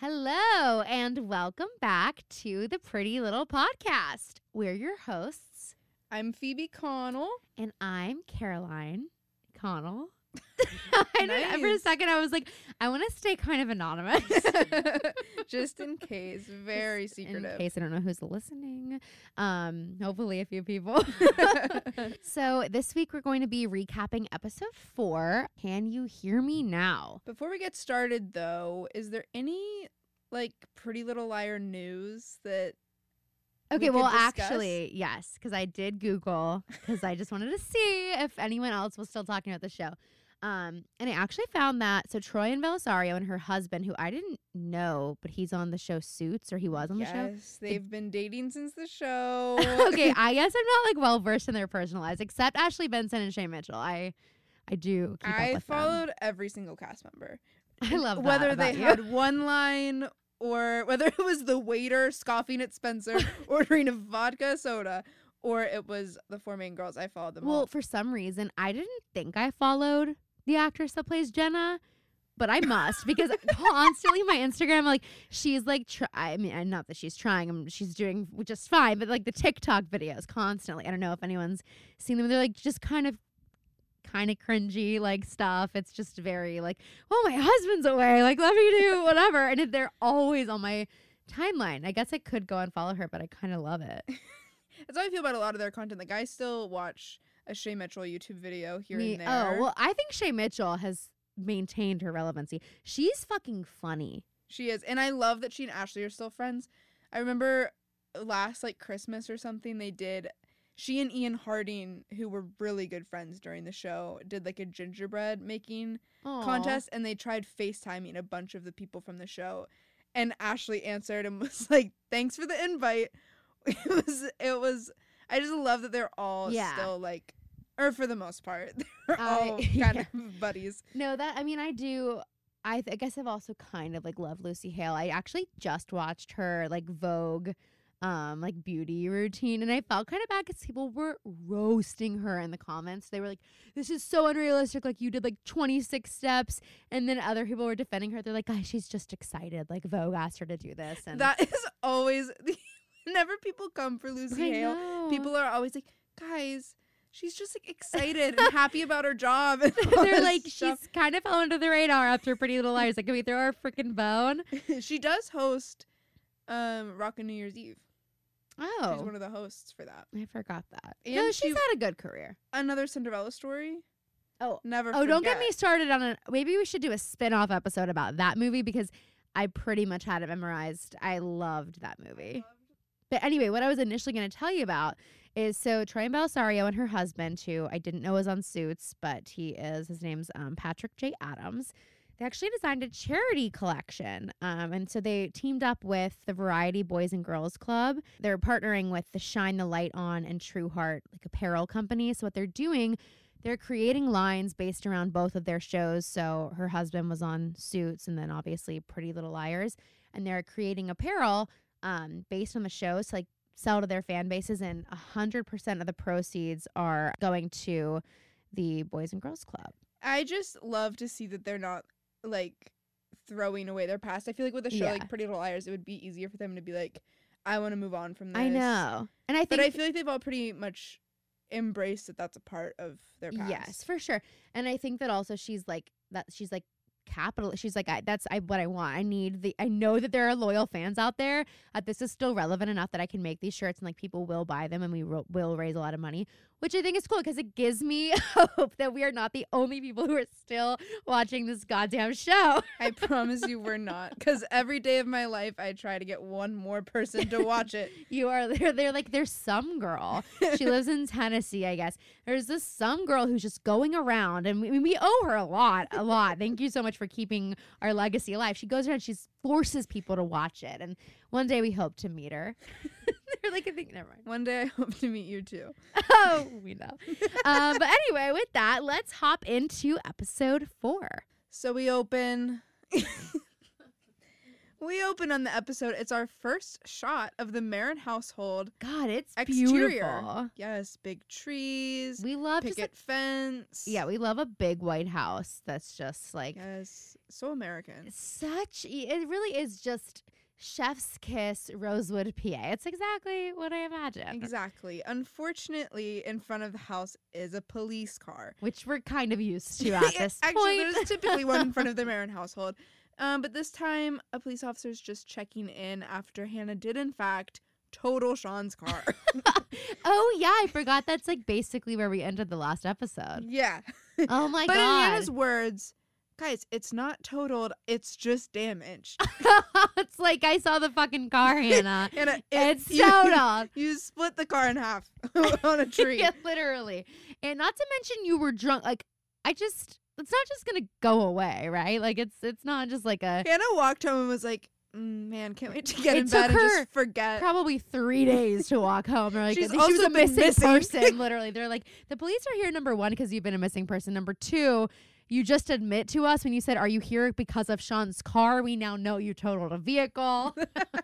Hello, and welcome back to the Pretty Little Podcast. We're your hosts, I'm Phoebe Connell. and I'm Caroline Connell. I didn't- For a second, I was like, I want to stay kind of anonymous. Just in case. Very In secretive. In case I don't know who's listening. Um, hopefully, a few people. so, this week we're going to be recapping episode four. Can you hear me now? Before we get started though, is there any like pretty little liar news that Okay, we well, actually, yes, because I did Google because I just wanted to see if anyone else was still talking about the show. Um, and I actually found that so Troian Bellisario and her husband, who I didn't know, but he's on the show Suits, or he was on the show. yes, they've been dating since the show. okay, I guess I'm not like well versed in their personal lives, except Ashley Benson and Shay Mitchell. I, I do. Keep up I with them. followed every single cast member. I love that whether they you. had one line or whether it was the waiter scoffing at Spencer ordering a vodka soda or it was the four main girls. I followed them Well, all. for some reason, I didn't think I followed the actress that plays Jenna, but I must because constantly my Instagram, like she's like, try- I mean, not that she's trying, um, she's doing just fine, but like the TikTok videos constantly. I don't know if anyone's seen them. They're like just kind of, kind of cringy like stuff. It's just very like, oh, my husband's away. Like, let me do whatever, and they're always on my timeline. I guess I could go and follow her, but I kind of love it. That's how I feel about a lot of their content. Like I still watch a Shay Mitchell YouTube video here Me- and there. Oh, well, I think Shay Mitchell has maintained her relevancy. She's fucking funny. She is. And I love that she and Ashley are still friends. I remember last like Christmas or something they did she and Ian Harding, who were really good friends during the show, did like a gingerbread making Aw. contest and they tried FaceTiming a bunch of the people from the show. And Ashley answered and was like, Thanks for the invite. It was it was I just love that they're all Yeah. still like or for the most part, they're I- all kind yeah. of buddies. No, that I mean, I do. I, th- I guess I've also kind of like loved Lucy Hale. I actually just watched her like Vogue, um, like beauty routine, and I felt kind of bad because people were roasting her in the comments. They were like, "This is so unrealistic. Like you did like 26 steps," and then other people were defending her. They're like, "Guys, she's just excited. Like Vogue asked her to do this." And That is always whenever people come for Lucy I Hale, know. people are always like, guys, she's just like excited and happy about her job. They're like, stuff. she's kind of fell under the radar after Pretty Little Liars. Like, can we throw her freaking bone? she does host um Rockin' New Year's Eve. Oh. She's one of the hosts for that. I forgot that. And no, she- she's had a good career. Another Cinderella story. Oh, Never. oh, don't get me started on a. Maybe we should do a spin off episode about that movie because I pretty much had it memorized. I loved that movie. But anyway, what I was initially going to tell you about is so Troian Bellisario and her husband, who I didn't know was on Suits, but he is. His name's um, Patrick J. Adams. They actually designed a charity collection, um, and so they teamed up with the Variety Boys and Girls Club. They're partnering with the Shine the Light On and True Heart, like apparel company. So what they're doing, they're creating lines based around both of their shows. So her husband was on Suits, and then obviously Pretty Little Liars, and they're creating apparel um, based on the shows to like sell to their fan bases, and hundred percent of the proceeds are going to the Boys and Girls Club. I just love to see that they're not like throwing away their past. I feel like with a show Yeah. like Pretty Little Liars, it would be easier for them to be like, I want to move on from this. I know, and I think But I feel like they've all pretty much embraced that that's a part of their past. Yes, for sure. And I think that also she's like that. She's like capital. She's like I, that's I what I want. I need the. I know that there are loyal fans out there. That this is still relevant enough that I can make these shirts and like people will buy them and we ro- will raise a lot of money, which I think is cool because it gives me hope that we are not the only people who are still watching this goddamn show. I promise you we're not. Because every day of my life, I try to get one more person to watch it. You are they're, they're like there's some girl. She lives in Tennessee, I guess. There's this some girl who's just going around and we, we owe her a lot, a lot. Thank you so much for keeping our legacy alive. She goes around, she forces people to watch it. And one day we hope to meet her. they're like I think never mind. One day I hope to meet you too. Oh, we know. um, but anyway, with that, let's hop into episode four. So we open We open on the episode. It's our first shot of the Marin household. God, it's Exterior. beautiful. Yes, big trees, We love picket like, fence. yeah, we love a big white house that's just like Yes, so American. such it really is just chef's kiss rosewood pa it's exactly what i imagined Exactly. Unfortunately, in front of the house is a police car. which we're kind of used to at this Actually, point Actually, there's typically one in front of the Marin household. Um, but this time, a police officer is just checking in after Hanna did, in fact, total Sean's car. oh yeah i forgot that's like basically where we ended the last episode yeah. oh my god. but in Hanna's words, guys, it's not totaled, it's just damaged. it's like i saw the fucking car hanna Hanna, it, it's you, totaled you split the car in half on a tree. yeah, literally and not to mention you were drunk like i just it's not just gonna go away right like it's it's not just like a Hanna walked home and was like, mm, man, can't wait to get It in bed and just forget. probably three days to walk home. Or like, She's she was also a missing, missing. person. Literally, they're like, the police are here. Number one, because you've been a missing person. Number two, you just admit to us when you said, "Are you here because of Sean's car?" We now know you totaled a vehicle.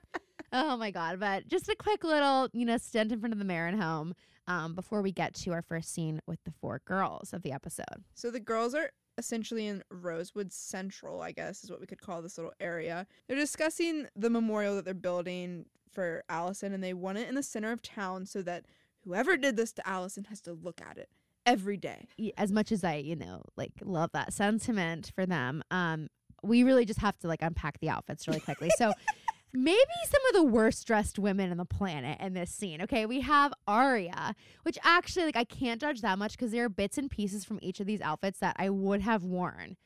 oh my god! But just a quick little, you know, stint in front of the Marin home. Um, before we get to our first scene with the four girls of the episode. So the girls are essentially in Rosewood Central, I guess is what we could call this little area. They're discussing the memorial that they're building for Alison, and they want it in the center of town so that whoever did this to Alison has to look at it every day. as much as I, you know, like love that sentiment for them, um, we really just have to like unpack the outfits really quickly. So maybe some of the worst dressed women on the planet in this scene. Okay, we have Aria, which actually like I can't judge that much because there are bits and pieces from each of these outfits that I would have worn.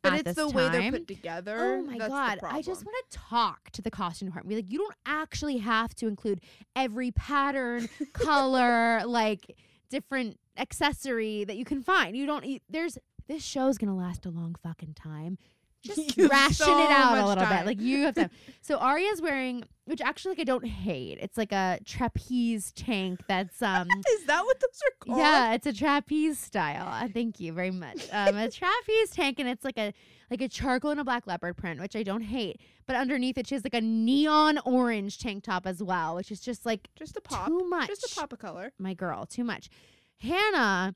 But it's the way they're put together. Oh my god! I just want to talk to the costume department. Be like, you don't actually have to include every pattern, color, like different accessory that you can find. You don't. e- There's this show's gonna last a long fucking time. Just You ration so it out a little time. bit. Like you have time. so Aria's wearing, which actually like I don't hate. It's like a trapeze tank that's um Is that what those are called? yeah, it's a trapeze style. Uh, thank you very much. Um, a trapeze tank, and it's like a like a charcoal and a black leopard print, which I don't hate. But underneath it, she has like a neon orange tank top as well, which is just like Just a pop. too much. Just a pop of color. My girl, too much. Hanna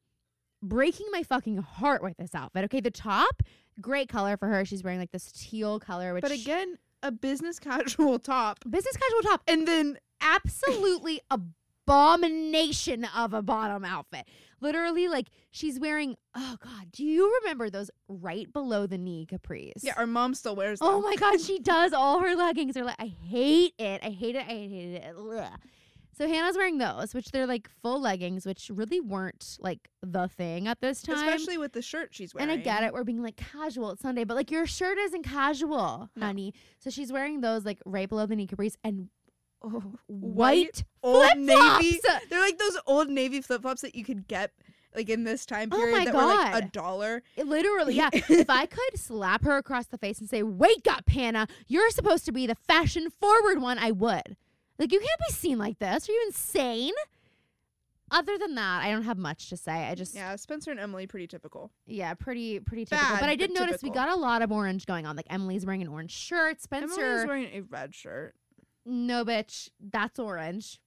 breaking my fucking heart with this outfit. Okay, the top, great color for her. She's wearing like this teal color, which But again, a business casual top. business casual top And then absolutely abomination of a bottom outfit. Literally, like she's wearing. Oh God, do you remember those right below the knee capris? yeah, our mom still wears oh them. Oh my God, she does. All her leggings are like. I hate it. I hate it. I hate it. Ugh. So Hanna's wearing those, which they're like full leggings, which really weren't like the thing at this time. Especially with the shirt she's wearing. And I get it, we're being like casual at Sunday, but like your shirt isn't casual, No. honey. So she's wearing those like right below the knee capris and oh, White white Old flip-flops. Navy. They're like those old Navy flip flops that you could get like in this time Oh period my that were like a dollar. It Literally, yeah. if I could slap her across the face and say, "Wake up, Hanna! You're supposed to be the fashion forward one," I would. Like you can't be seen like this. Are you insane? Other than that, I don't have much to say. I just yeah, Spencer and Emily pretty typical. Yeah, pretty pretty typical. Bad, but I but did notice we typical. got a lot of orange going on. Like Emily's wearing an orange shirt. Emily Spencer, is wearing a red shirt. no bitch, that's orange.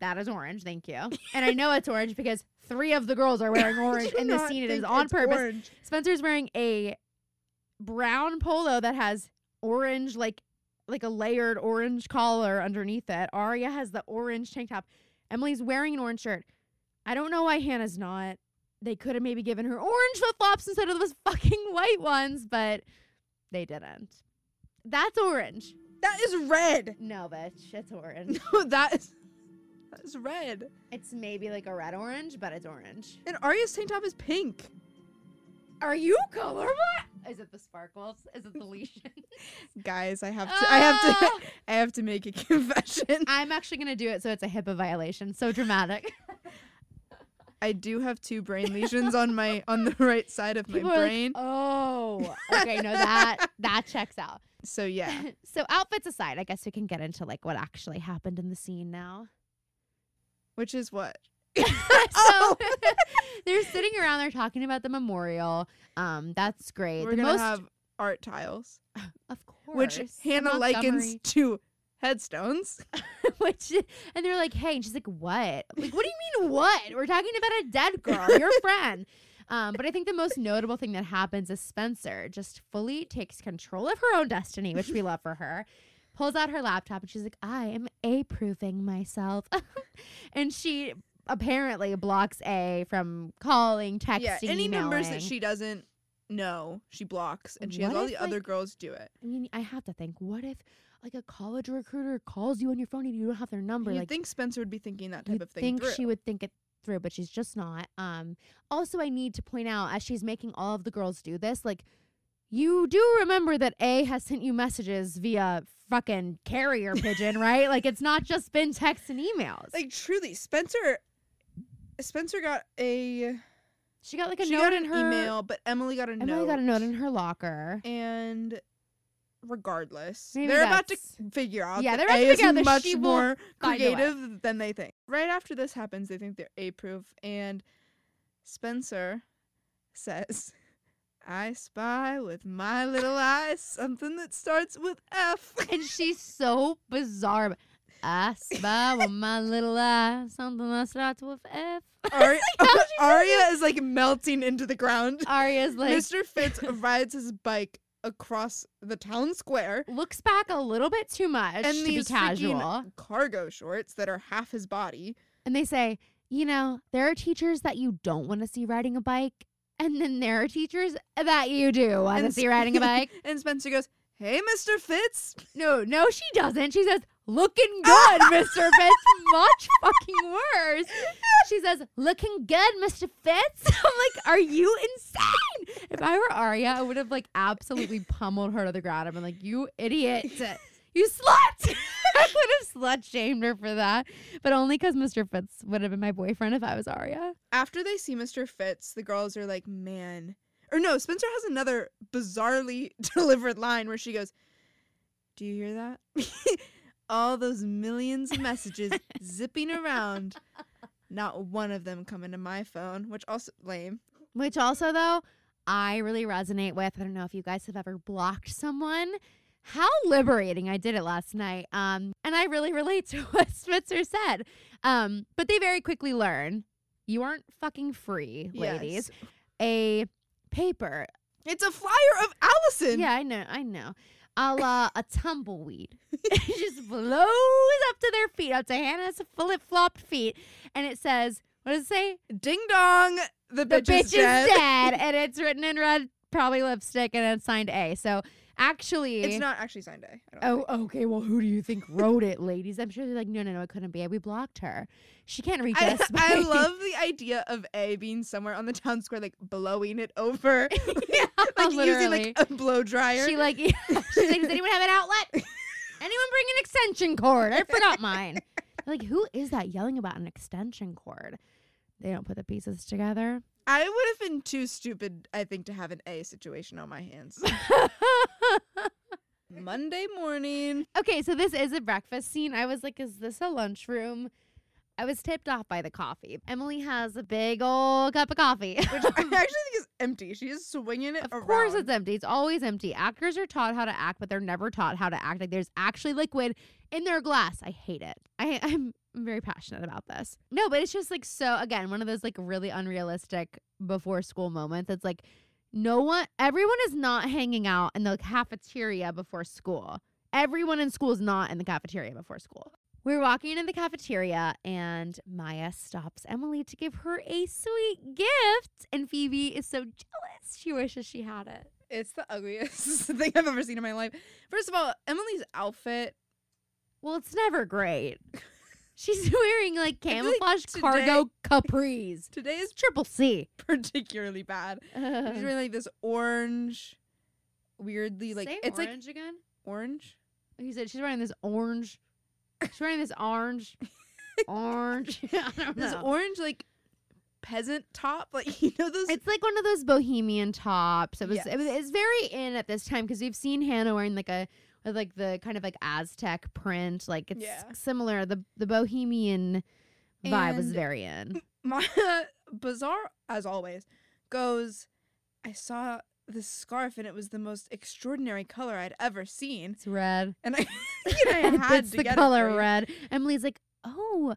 That is orange. Thank you. And I know it's orange because three of the girls are wearing orange Do in the not scene. It is think on it's purpose. orange. Spencer's wearing a brown polo that has orange, like like a layered orange collar underneath it. Aria has the orange tank top. Emily's wearing an orange shirt. I don't know why Hanna's not. They could have maybe given her orange flip flops instead of those fucking white ones, but they didn't. That's orange. That is red. No, bitch, it's orange. No, that is that is red. it's maybe like a red orange, but it's orange. And Aria's tank top is pink. Are you colorblind? Is it the sparkles? Is it the lesion? Guys, I have to I have to Ah! I have to make a confession. I'm actually gonna do it so it's a HIPAA violation. So dramatic. I do have two brain lesions on my on the right side of my People are like, brain. oh, okay, no that that checks out. So yeah. so outfits aside, I guess we can get into like what actually happened in the scene now. Which is what? so Oh. They're sitting around, they're talking about the memorial. Um, that's great. We're the gonna most have art tiles, Of course. which Hanna likens to headstones. which and they're like, hey, and she's like, what? Like, what do you mean what? We're talking about a dead girl, your friend. Um, but I think the most notable thing that happens is Spencer just fully takes control of her own destiny, which we love for her. Pulls out her laptop and she's like, I am A proofing myself. and she apparently blocks A from calling, texting, yeah, any numbers that she doesn't know, she blocks, and she has all if, the other girls do it. I mean, I have to think, what if like a college recruiter calls you on your phone and you don't have their number? You'd like think Spencer would be thinking that type of thing think through. she would think it through, but she's just not. Um, also, I need to point out as she's making all of the girls do this, like you do remember that A has sent you messages via fucking carrier pigeon, right? Like it's not just been texts and emails. like truly, Spencer. Spencer got a she got like a she note got in an her email, but Emily got a Emily note. Emily got a note in her locker. and regardless, Maybe they're about to figure out. Yeah, they're about to A is figure out that much she more find a way. creative than they think. Right after this happens, they think they're A proof, and Spencer says, "I spy with my little eye something that starts with F." and she's so bizarre. I spy with my little eye something that starts with F. Ari- how she says Aria is like melting into the ground. Aria's like Mr. Fitz rides his bike across the town square looks back a little bit too much and to be these casual. freaking cargo shorts that are half his body. And they say, you know, there are teachers that you don't want to see riding a bike, and then there are teachers that you do want to And see riding a bike. and Spencer goes, "Hey, Mr. Fitz." No, no, she doesn't. She says, looking good, Mr. Fitz. Much fucking worse. She says, looking good, Mr. Fitz. I'm like, are you insane? If I were Aria, I would have like absolutely pummeled her to the ground. I've been like, you idiot. You slut! I would have slut shamed her for that, but only because Mr. Fitz would have been my boyfriend if I was Aria. After they see Mr. Fitz, the girls are like, "Man." Or no, Spencer has another bizarrely delivered line where she goes, "Do you hear that? All those millions of messages zipping around. Not one of them coming to my phone, which also lame. Which also, though, I really resonate with. I don't know if you guys have ever blocked someone. How liberating! I did it last night, um, and I really relate to what Spencer said. Um, but they very quickly learn you aren't fucking free, ladies. Yes. A paper, It's a flyer of Alison. yeah, I know, I know, a la a tumbleweed. it just blows up to their feet, up to Hanna's flip flopped feet, and it says, "What does it say? Ding dong. The, the bitch, is dead. dead, and it's written in red, probably lipstick, and it's signed A. So actually, It's not actually signed don't Oh, okay. Well, who do you think wrote it, ladies? I'm sure they're like, no, no, no, it couldn't be. We blocked her. She can't reach I, us. I love the idea of A being somewhere on the town square, like blowing it over, yeah, like using like a blow dryer. she like, she's like, does anyone have an outlet? Anyone bring an extension cord? I forgot mine. like, who is that yelling about an extension cord? They don't put the pieces together. I would have been too stupid, I think, to have an A situation on my hands. Monday morning. okay, so this is a breakfast scene. I was like, is this a lunchroom? I was tipped off by the coffee. Emily has a big old cup of coffee. Which I actually think is empty. She is swinging it Of around. course it's empty. It's always empty. Actors are taught how to act, but they're never taught how to act. Like there's actually liquid in their glass. I hate it. I, I'm very passionate about this. No, but it's just like so again, one of those like really unrealistic before school moments. It's like no one everyone is not hanging out in the cafeteria before school. Everyone in school is not in the cafeteria before school. We're walking in the cafeteria and Maya stops Emily to give her a sweet gift. And Phoebe is so jealous. She wishes she had it. It's the ugliest thing I've ever seen in my life. First of all, Emily's outfit. Well, it's never great. She's wearing like feel like camouflage today- cargo capris. Today is Triple C. particularly bad. She's wearing like this orange, weirdly like it's like orange again. orange. He said she's wearing this orange. She's wearing this orange. orange. I don't This know. orange like peasant top, like you know those. It's like one of those bohemian tops. It was, it was it's very in at this time because we've seen Hanna wearing like a with like the kind of like Aztec print. Like it's Yeah. similar. The the bohemian vibe was very in. My uh, bizarre as always goes. I saw this scarf and it was the most extraordinary color I'd ever seen. It's red. And I, you know, I had it's to the get it color you. red. Emily's like, oh,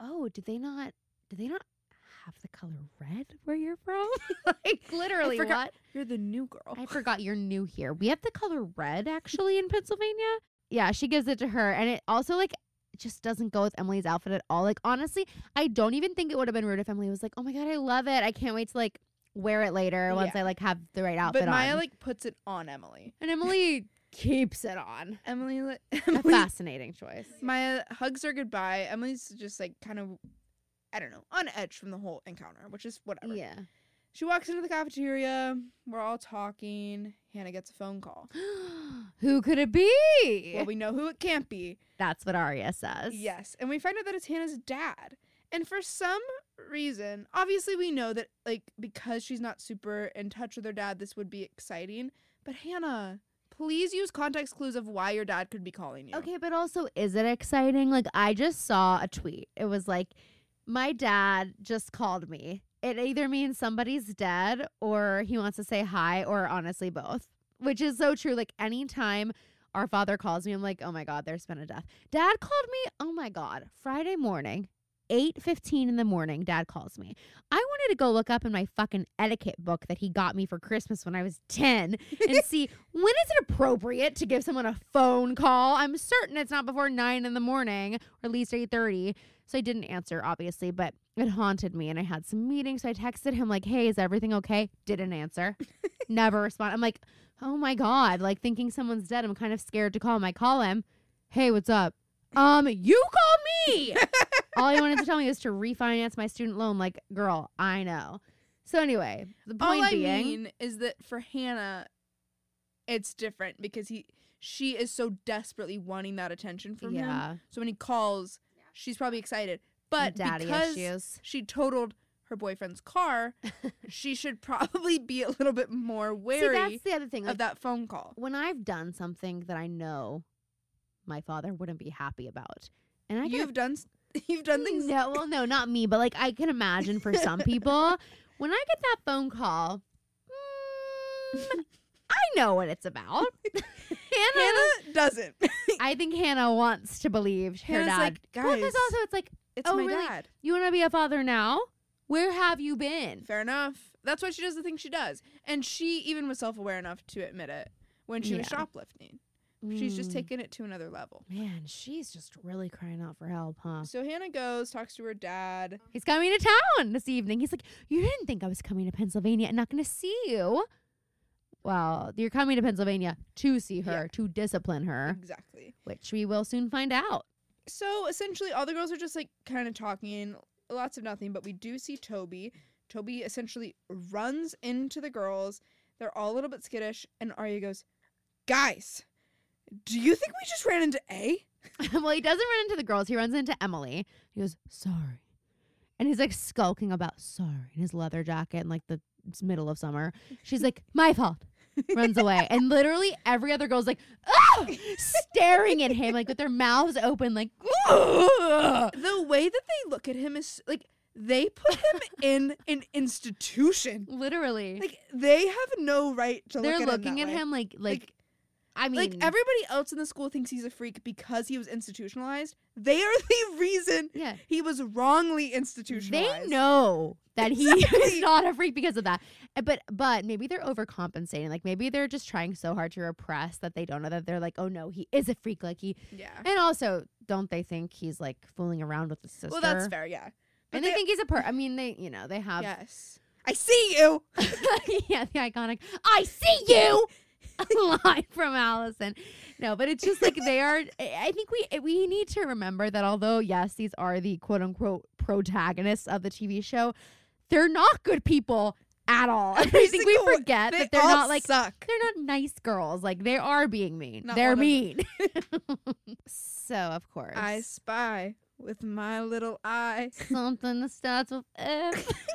oh, did they not? Did they not have the color red where you're from? like literally, forgot- what? You're the new girl. I forgot you're new here. We have the color red actually in Pennsylvania. Yeah, she gives it to her, and it also like just doesn't go with Emily's outfit at all. Like honestly, I don't even think it would have been rude if Emily was like, "Oh my god, I love it! I can't wait to like wear it later once Yeah. I like have the right outfit on. but Maya on." like puts it on Emily. and Emily keeps it on. Emily, li- A Emily fascinating choice. Maya hugs her goodbye. Emily's just like kind of, I don't know, on edge from the whole encounter, which is whatever. Yeah. She walks into the cafeteria. We're all talking. Hanna gets a phone call. Who could it be? Well, we know who it can't be. That's what Aria says. Yes. And we find out that it's Hanna's dad. And for some reason, obviously we know that like because she's not super in touch with her dad, this would be exciting. But Hanna, please use context clues of why your dad could be calling you. Okay, but also, is it exciting? Like, I just saw a tweet. It was like, my dad just called me. It either means somebody's dead or he wants to say hi, or honestly, both, which is so true. Like, anytime our father calls me, I'm like, oh my God, there's been a death. Dad called me, oh my God, Friday morning. 8:15 in the morning dad calls me. I wanted to go look up in my fucking etiquette book that he got me for Christmas when I was 10 and see when is it appropriate to give someone a phone call. I'm certain it's not before 9 in the morning or at least 8:30. So I didn't answer obviously, but it haunted me and I had some meetings. So I texted him like, "Hey, is everything okay?" Didn't answer. Never respond. I'm like, "Oh my god, like thinking someone's dead. I'm kind of scared to call him. I call him, "Hey, what's up?" Um, you called me. All he wanted to tell me was to refinance my student loan. Like, girl, I know. So anyway, the point All I being, mean is that for Hanna, it's different because he she is so desperately wanting that attention from him. yeah, So when he calls, she's probably excited. But daddy because issues. she totaled her boyfriend's car, she should probably be a little bit more See, wary that's the other thing. Like, of that phone call. when I've done something that I know my father wouldn't be happy about, and I You've done you've done things. No, well, no, not me, but like I can imagine for some people, when I get that phone call, mm, I know what it's about. Hanna, Hanna doesn't. I think Hanna wants to believe her Hanna's dad. like, "Guys, also it's like, It's Oh, my really? dad. you want to be a father now? Where have you been? Fair enough. That's why she does the thing she does, and she even was self aware enough to admit it when she was Yeah. She's just Mm. taking it to another level. Man, she's just really crying out for help, huh? So Hanna goes, talks to her dad. He's coming to town this evening. He's like, You didn't think I was coming to Pennsylvania and not going to see you. Well, you're coming to Pennsylvania to see her, Yeah. to discipline her, Exactly. which we will soon find out. So essentially, all the girls are just like kind of talking, lots of nothing. But we do see Toby. Toby essentially runs into the girls. They're all a little bit skittish, and Aria goes, "Guys, do you think we just ran into A?" well, he doesn't run into the girls. He runs into Emily. He goes, Sorry. And he's like skulking about sorry in his leather jacket in like the middle of summer. She's like, My fault. Runs away. And literally every other girl's like, ah! staring at him, like with their mouths open, like, "Ugh." The way that they look at him is like they put him in an institution. literally. Like they have no right to They're look at looking him at way. him like, like, I mean, like everybody else in the school thinks he's a freak because he was institutionalized. They are the reason yeah. he was wrongly institutionalized. They know that he Exactly. is not a freak because of that. Uh, But but maybe they're overcompensating. Like maybe they're just trying so hard to repress that they don't know that they're like, oh no, he is a freak. Like he Yeah. and also don't they think he's like fooling around with the sister? Well, that's fair. Yeah. But and they, think he's a per. I mean, they you know they have yes. I see you. yeah the iconic I see you line from Alison. No, but it's just like they are. I think we we need to remember that although yes, these are the quote unquote protagonists of the TV show, they're not good people at all. I think we forget They that they're not like suck. they're not nice girls. Like they are being mean. Not they're one of them. mean. so of course, I spy with my little eye. something that starts with F.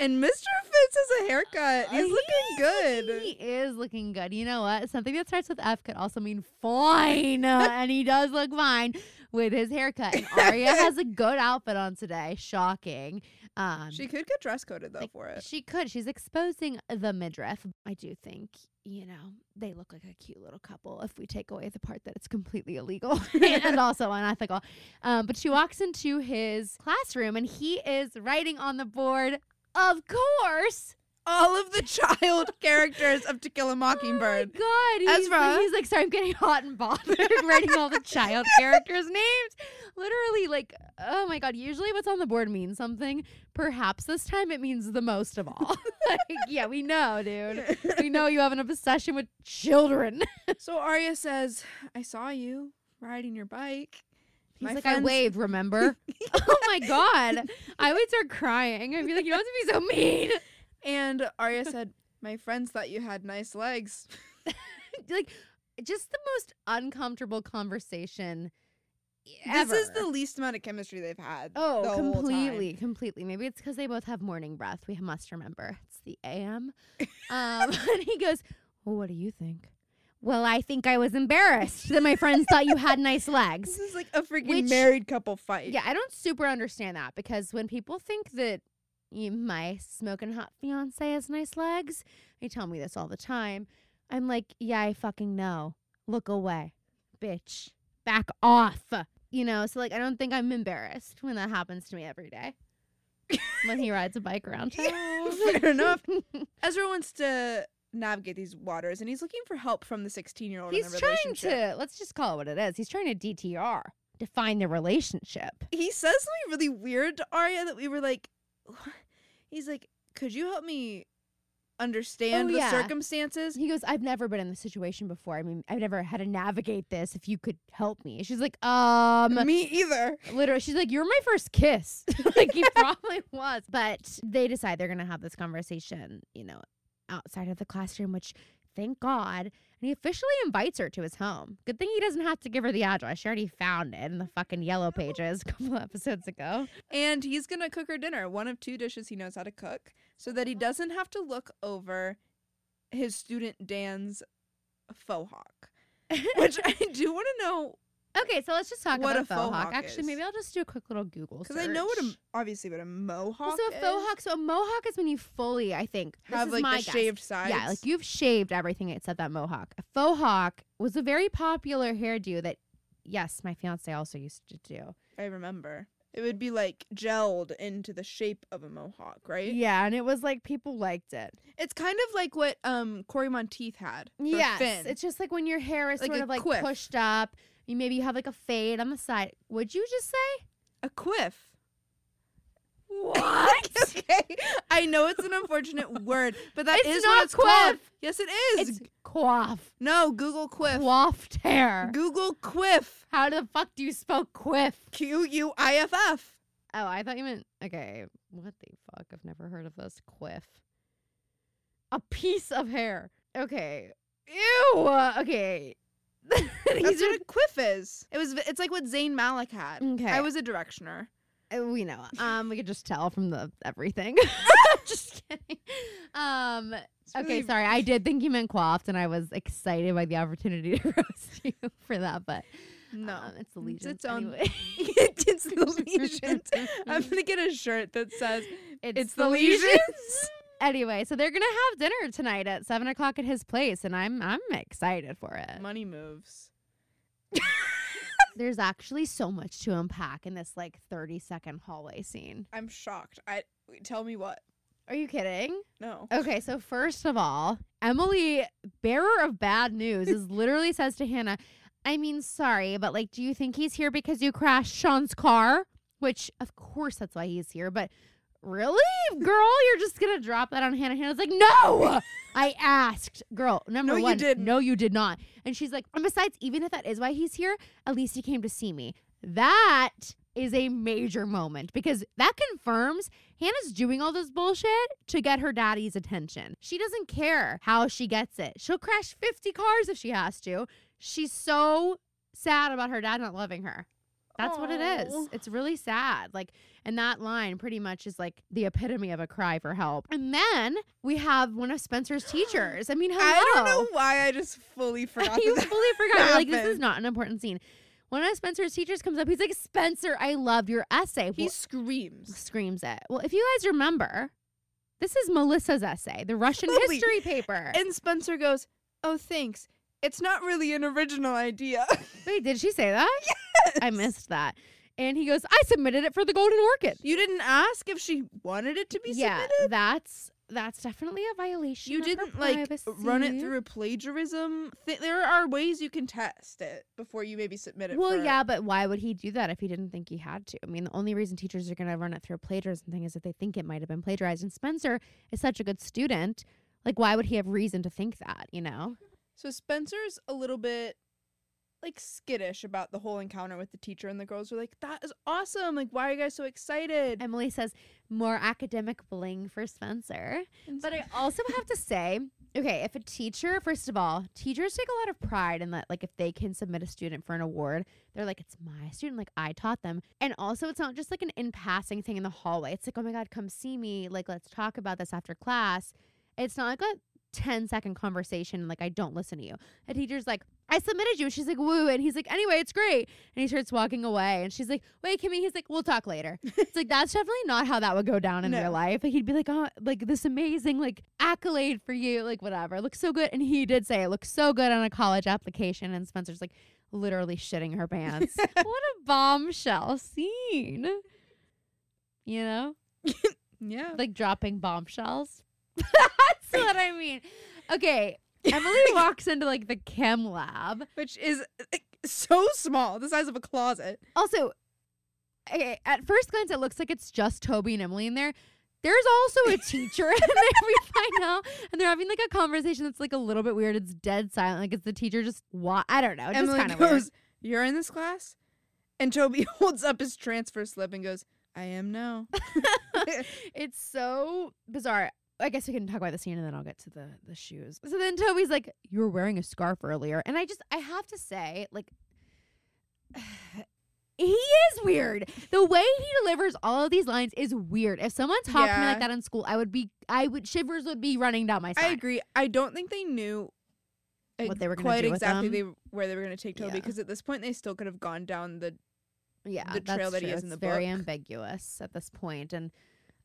And Mr. Fitz has a haircut. He's looking good. He is looking good. You know what? Something that starts with F could also mean fine, and he does look fine. with his haircut. And Aria has a good outfit on today. Shocking. Um, She could get dress coded though like, for it. She could. She's exposing the midriff. I do think, you know, they look like a cute little couple if we take away the part that it's completely illegal and also unethical. Um, but she walks into his classroom and he is writing on the board, of course. All of the child characters of To Kill a Mockingbird. Oh my god. He's, Ezra. Like, he's like, sorry, I'm getting hot and bothered writing all the child characters' names. Literally, like, oh my god. Usually what's on the board means something. Perhaps this time it means the most of all. like, yeah, we know, dude. We know you have an obsession with children. so Aria says, "I saw you riding your bike." He's My like, I waved, remember? oh my god. I would start crying. I'd be like, you don't have to be so mean. And Aria said, "My friends thought you had nice legs." like, just the most uncomfortable conversation. Ever. This is the least amount of chemistry they've had. the Oh, whole time. completely, completely. Maybe it's because they both have morning breath. We must remember it's the AM. Um, and he goes, "Well, what do you think?" Well, I think I was embarrassed that my friends thought you had nice legs. This is like a freaking Which- married couple fight. Yeah, I don't super understand that because when people think that my smoking hot fiance has nice legs, they tell me this all the time. I'm like, yeah, I fucking know. Look away, bitch. Back off. You know, so like, I don't think I'm embarrassed when that happens to me every day. when he rides a bike around town. Yeah, fair enough. Ezra wants to navigate these waters, and he's looking for help from the 16-year-old in He's the trying to, let's just call it what it is. He's trying to DTR, define the relationship. He says something really weird to Aria that we were like, he's like, "Could you help me understand Oh, the yeah. circumstances?" He goes, I've never been in this situation before. I mean, I've never had to navigate this. If you could help me. She's like, um, Me either. literally, she's like, you're my first kiss. like, he probably was. But they decide they're going to have this conversation, you know, outside of the classroom, which thank God. And he officially invites her to his home. Good thing he doesn't have to give her the address. She already found it in the fucking yellow oh. pages a couple episodes ago. And he's gonna cook her dinner, one of two dishes he knows how to cook, so that he doesn't have to look over his student Dan's faux hawk. Which I do want to know Okay, so let's just talk What about a faux hawk. Actually, is. maybe I'll just do a quick little Google because I know what a obviously what a mohawk is. so a faux hawk. So a mohawk is when you fully, I think, have is like my the guess. shaved sides. Yeah, like you've shaved everything except that mohawk. A faux hawk was a very popular hairdo that, yes, my fiance also used to do. I remember. It would be like gelled into the shape of a mohawk, right? Yeah, and it was like people liked it. It's kind of like what um Cory Monteith had. Yes, Finn. it's just like when your hair is Like sort of like quiff. pushed up. You maybe you have like a fade on the side. Would you just say a quiff. what? okay, I know it's an unfortunate word, but that is It's what not it's called. quiff. Yes, it is. it's coif, no, Google quiff. coiffed hair. Google quiff. How the fuck do you spell quiff? Q U I F F. Oh, I thought you meant okay. What the fuck? I've never heard of this. Quiff. A piece of hair. Okay. Ew. Okay. That's what a quiff is. It was. It's like what Zayn Malik had. Okay. I was a directioner. are, we know. Um, we could just tell from the everything. just kidding. Um. Okay, really- sorry. I did think you meant coiffed, and I was excited by the opportunity to roast you for that. But No, um, it's the it's legion. its own- it's the lesions. I'm gonna get a shirt that says It's, it's the legions. lesions. Anyway, so they're gonna have dinner tonight at seven o'clock at his place, and I'm I'm excited for it. Money moves. There's actually so much to unpack in this like 30 second hallway scene. I'm shocked. I tell me what. Are you kidding? No. Okay, so first of all, Emily, bearer of bad news, is literally says to Hanna, I mean, sorry, but like, do you think he's here because you crashed Sean's car? Which, of course, that's why he's here, but really? Girl, you're just gonna drop that on Hanna. Hanna's like, no! I asked. Girl, number No, you one, didn't. no, you did not. And she's like, and besides, even if that is why he's here, at least he came to see me. That is a major moment because that confirms Hanna's doing all this bullshit to get her daddy's attention. She doesn't care how she gets it. She'll crash 50 cars if she has to. She's so sad about her dad not loving her. That's what it is. It's really sad. Like, and that line pretty much is like the epitome of a cry for help. And then we have one of Spencer's teachers. I mean, hello. I don't know why I just fully forgot. you fully forgot. Like, this is not an important scene. one of Spencer's teachers comes up. He's like, Spencer, I love your essay. He Well, screams. screams it. Well, if you guys remember, this is Melissa's essay, the Russian history paper. And Spencer goes, "Oh, thanks. It's not really an original idea." Wait, did she say that? Yes. I missed that. And he goes, I submitted it for the Golden Orchid. You didn't ask if she wanted it to be yeah, submitted. that's that's definitely a violation. You didn't like run it through a plagiarism. Th- there are ways you can test it before you maybe submit it. Well, yeah, but why would he do that if he didn't think he had to? I mean, the only reason teachers are going to run it through a plagiarism thing is if they think it might have been plagiarized. And Spencer is such a good student. Like, why would he have reason to think that, you know? So Spencer's a little bit like skittish about the whole encounter with the teacher, and the girls are like, "That is awesome! Like, why are you guys so excited?" Emily says, more academic bling for Spencer. But I also have to say, okay, if a teacher, first of all, teachers take a lot of pride in that, like, if they can submit a student for an award, they're like, it's my student, like, I taught them. And also, it's not just like an in passing thing in the hallway. It's like, oh my God, come see me. Like, let's talk about this after class. It's not like a 10 second conversation, like, I don't listen to you. A teacher's like, I submitted you. She's like, woo. And he's like, anyway, it's great. And he starts walking away. And she's like, wait, Kimmy. He's like, we'll talk later. it's like, that's definitely not how that would go down in No. real life. Like, he'd be like, oh, like this amazing, like, accolade for you. Like, whatever. It looks so good. And he did say it looks so good on a college application. And Spencer's like, literally shitting her pants. what a bombshell scene. You know? yeah, Like dropping bombshells. that's what I mean. Okay. Emily walks into like the chem lab. which is like, so small, the size of a closet. Also, okay, at first glance, it looks like it's just Toby and Emily in there. There's also a teacher in there, we find out. And they're having like a conversation that's like a little bit weird. It's dead silent. Like, it's the teacher just, wa- I don't know. It's Emily goes, weird. "You're in this class," and Toby holds up his transfer slip and goes, "I am now." It's so bizarre. I guess we can talk about the scene and then I'll get to the the shoes. So then Toby's like, "You were wearing a scarf earlier," and I just I have to say, like, he is weird. The way he delivers all of these lines is weird. If someone talked to me like that in school, I would be, I would shivers would be running down my I agree. I don't think they knew What they were gonna quite exactly they where they were going to take Toby Yeah. because at this point they still could have gone down the Yeah, the trail that's that he true. is in It's the very ambiguous at this point, and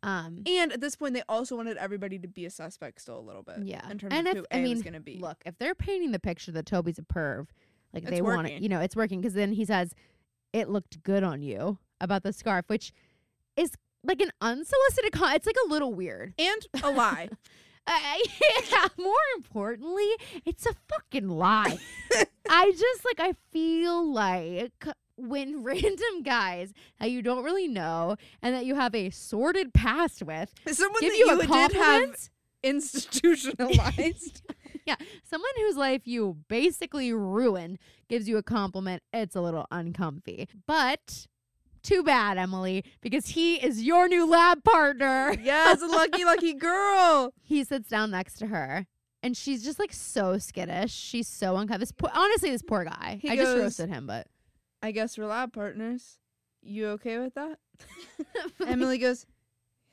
um, and at this point they also wanted everybody to be a suspect still a little bit. Yeah. in terms And of if- who I A was going to be. look, if they're painting the picture that Toby's a perv, like It's they want it, working. you know, it's working because then he says, "It looked good on you" about the scarf, which is like an unsolicited. Con- it's like a little weird. and a lie. I, yeah, more importantly, it's a fucking lie. I just like I feel like when random guys that you don't really know and that you have a sordid past with Someone give that you, you a did have compliment. institutionalized. yeah, someone whose life you basically ruined gives you a compliment. It's a little uncomfy, but too bad, Emily, because he is your new lab partner. yes, a lucky, lucky girl. He sits down next to her. And she's just like so skittish. She's so uncomfortable. Honestly, this poor guy. He I just roasted him, but I guess we're lab partners. You okay with that? Emily goes,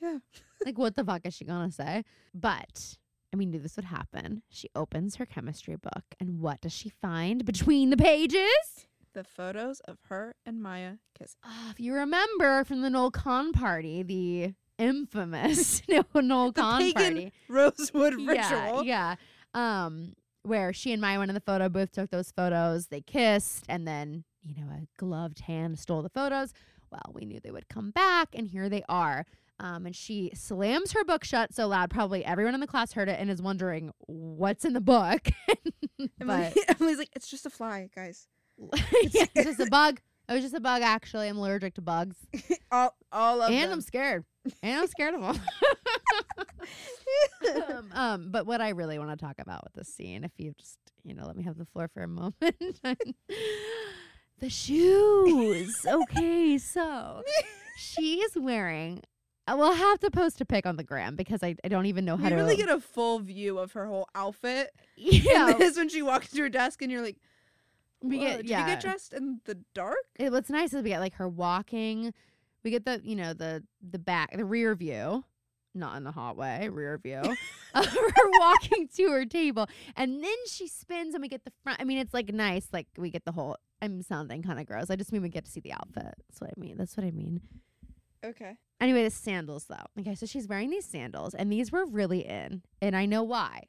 Yeah. like, what the fuck is she gonna say? But and we knew this would happen. She opens her chemistry book, and what does she find between the pages? The photos of her and Maya kissing. Ah, if you remember from the Noel Kahn party, the infamous Noel Kahn party. Rosewood Yeah, ritual. yeah. Um, where she and Maya went in the photo booth, took those photos, they kissed, and then, you know, a gloved hand stole the photos. Well, we knew they would come back, and here they are. Um, and she slams her book shut so loud, probably everyone in the class heard it and is wondering what's in the book. But Emily's like, It's just a fly, guys. yeah, it's just a bug. It was just a bug, actually. I'm allergic to bugs. All, all of and them. I'm scared. And I'm scared of them. um, um, but what I really want to talk about with this scene, if you just, you know, let me have the floor for a moment. The shoes. Okay, so she is wearing. Uh, I will have to post a pic on the gram because I, I don't even know how we to really get a full view of her whole outfit. yeah. And this when she walks to her desk and you're like, we get did yeah. you get dressed in the dark? it, what's nice is we get like her walking. We get the you know the the back the rear view not in a hot way, rear view. uh, we're walking to her table, and then she spins, and we get the front. I mean, it's like nice, like we get the whole. I'm sounding kind of gross. I just mean we get to see the outfit. That's what I mean. That's what I mean. Okay. Anyway, the sandals though. Okay, so she's wearing these sandals, and these were really in, and I know why.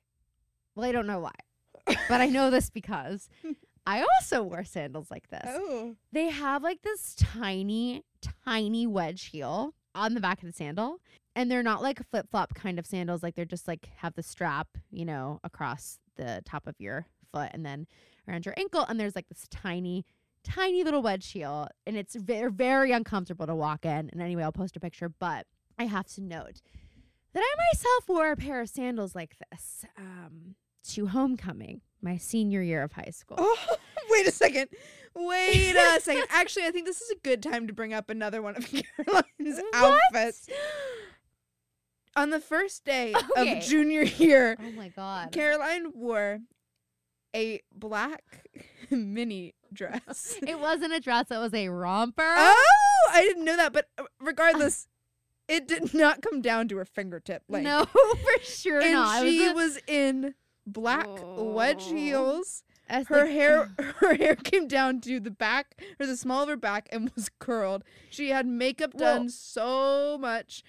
Well, I don't know why, but I know this because I also wore sandals like this. Oh. They have like this tiny, tiny wedge heel on the back of the sandal. And they're not like flip flop kind of sandals. Like they're just like have the strap, you know, across the top of your foot and then around your ankle. And there's like this tiny, tiny little wedge heel. And it's very, very uncomfortable to walk in. And anyway, I'll post a picture. But I have to note that I myself wore a pair of sandals like this um, to homecoming, my senior year of high school. Oh, wait a second. Wait a second. Actually, I think this is a good time to bring up another one of Caroline's What? outfits. On the first day Okay. of junior year, Oh my god. Caroline wore a black mini dress. It wasn't a dress, it was a romper. oh, I didn't know that, but uh, regardless, it did not come down to her fingertip length. no, for sure and not. She was, a- was in black wedge Oh. heels. It's Her hair her hair came down to the back or the small of her back and was curled. She had makeup Well- done so much.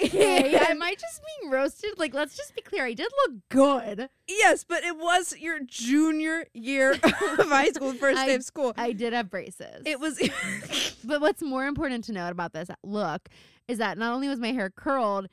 Okay, Am I just being roasted. Like, let's just be clear. I did look good. Yes, but it was your junior year of high school, first day of school. I did have braces. It was but what's more important to note about this look is that not only was my hair curled,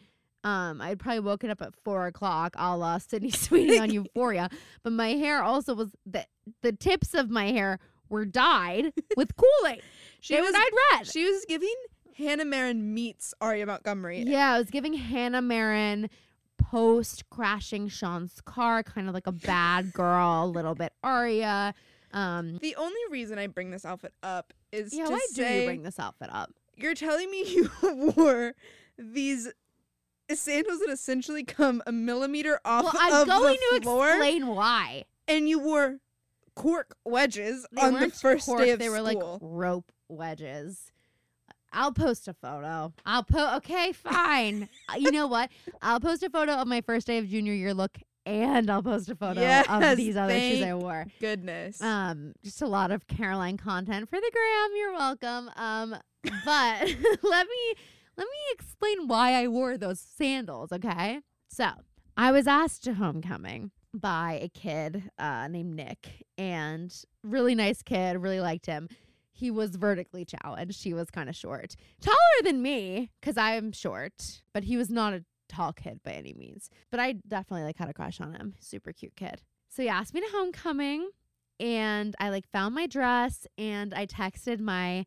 um, I'd probably woken up at four o'clock, a la Sydney Sweeney on Euphoria, but my hair also was the the tips of my hair were dyed with Kool Aid. she They was were dyed red. she was giving Hanna Marin meets Aria Montgomery. Yeah, I was giving Hanna Marin post crashing Sean's car, kind of like a bad girl, a little bit Aria. Um, The only reason I bring this outfit up is yeah, to why do you bring this outfit up? you're telling me you wore these sandals that essentially come a millimeter off Well, of I'm going the to floor, explain why. and you wore cork wedges They on the first cork, day of school. they were like rope wedges. I'll post a photo. I'll put. Okay, fine. Uh, you know what? I'll post a photo of my first day of junior year look, and I'll post a photo Yes, of these other shoes I wore. Goodness. Um, just a lot of Caroline content for the gram. You're welcome. Um, but let me let me explain why I wore those sandals. Okay, so I was asked to homecoming by a kid uh, named Nick, and really nice kid. Really liked him. He was vertically challenged. He was kind of short, taller than me because I'm short, but he was not a tall kid by any means. But I definitely like had a crush on him. Super cute kid. So he asked me to homecoming and I like found my dress and I texted my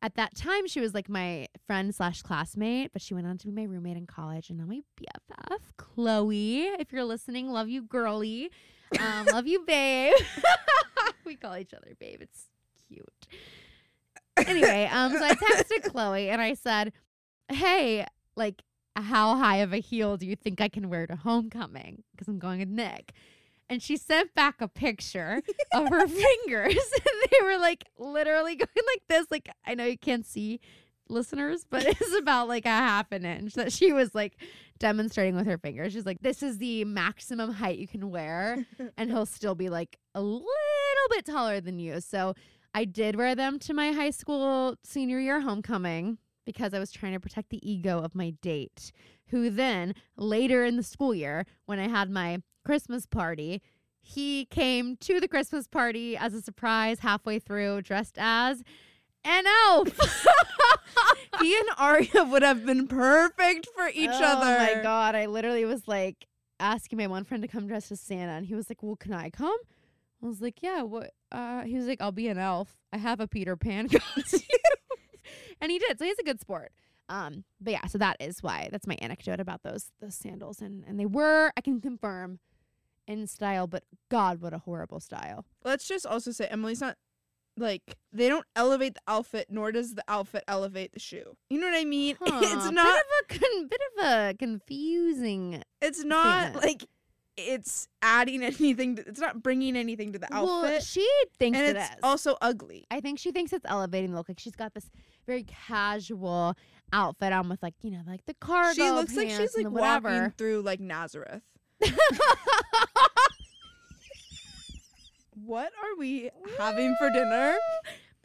at that time she was like my friend slash classmate, but she went on to be my roommate in college and now my BFF, Chloe. If you're listening, love you, girly. Um, love you, babe. we call each other babe. It's cute. Anyway, um, so I texted Chloe and I said, Hey, like how high of a heel do you think I can wear to homecoming? Because I'm going with Nick. And she sent back a picture of her fingers. and they were like literally going like this. Like, I know you can't see listeners, but it's about like a half an inch that she was like demonstrating with her fingers. She's like, this is the maximum height you can wear. and he'll still be like a little bit taller than you. So I did wear them to my high school senior year homecoming because I was trying to protect the ego of my date, who then later in the school year, when I had my Christmas party, he came to the Christmas party as a surprise halfway through, dressed as an elf. he and Aria would have been perfect for each oh other. Oh my god! I literally was like asking my one friend to come dressed as Santa, and he was like, "Well, can I come?" I was like, "Yeah." What? Uh, he was like, "I'll be an elf. I have a Peter Pan costume," and he did. So he's a good sport. Um, but yeah, so that is why that's my anecdote about those those sandals, and and they were I can confirm in style, but God, what a horrible style. Let's just also say Emily's not like they don't elevate the outfit, nor does the outfit elevate the shoe. You know what I mean? Huh, it's not. bit of a con- bit of a confusing. It's not statement. like it's adding anything. To, it's not bringing anything to the outfit. Well, she thinks and it it's is. also ugly. I think she thinks it's elevating the look. Like she's got this very casual outfit on with like you know like the cargo. she looks like she's like the walking through like Nazareth. What are we having for dinner?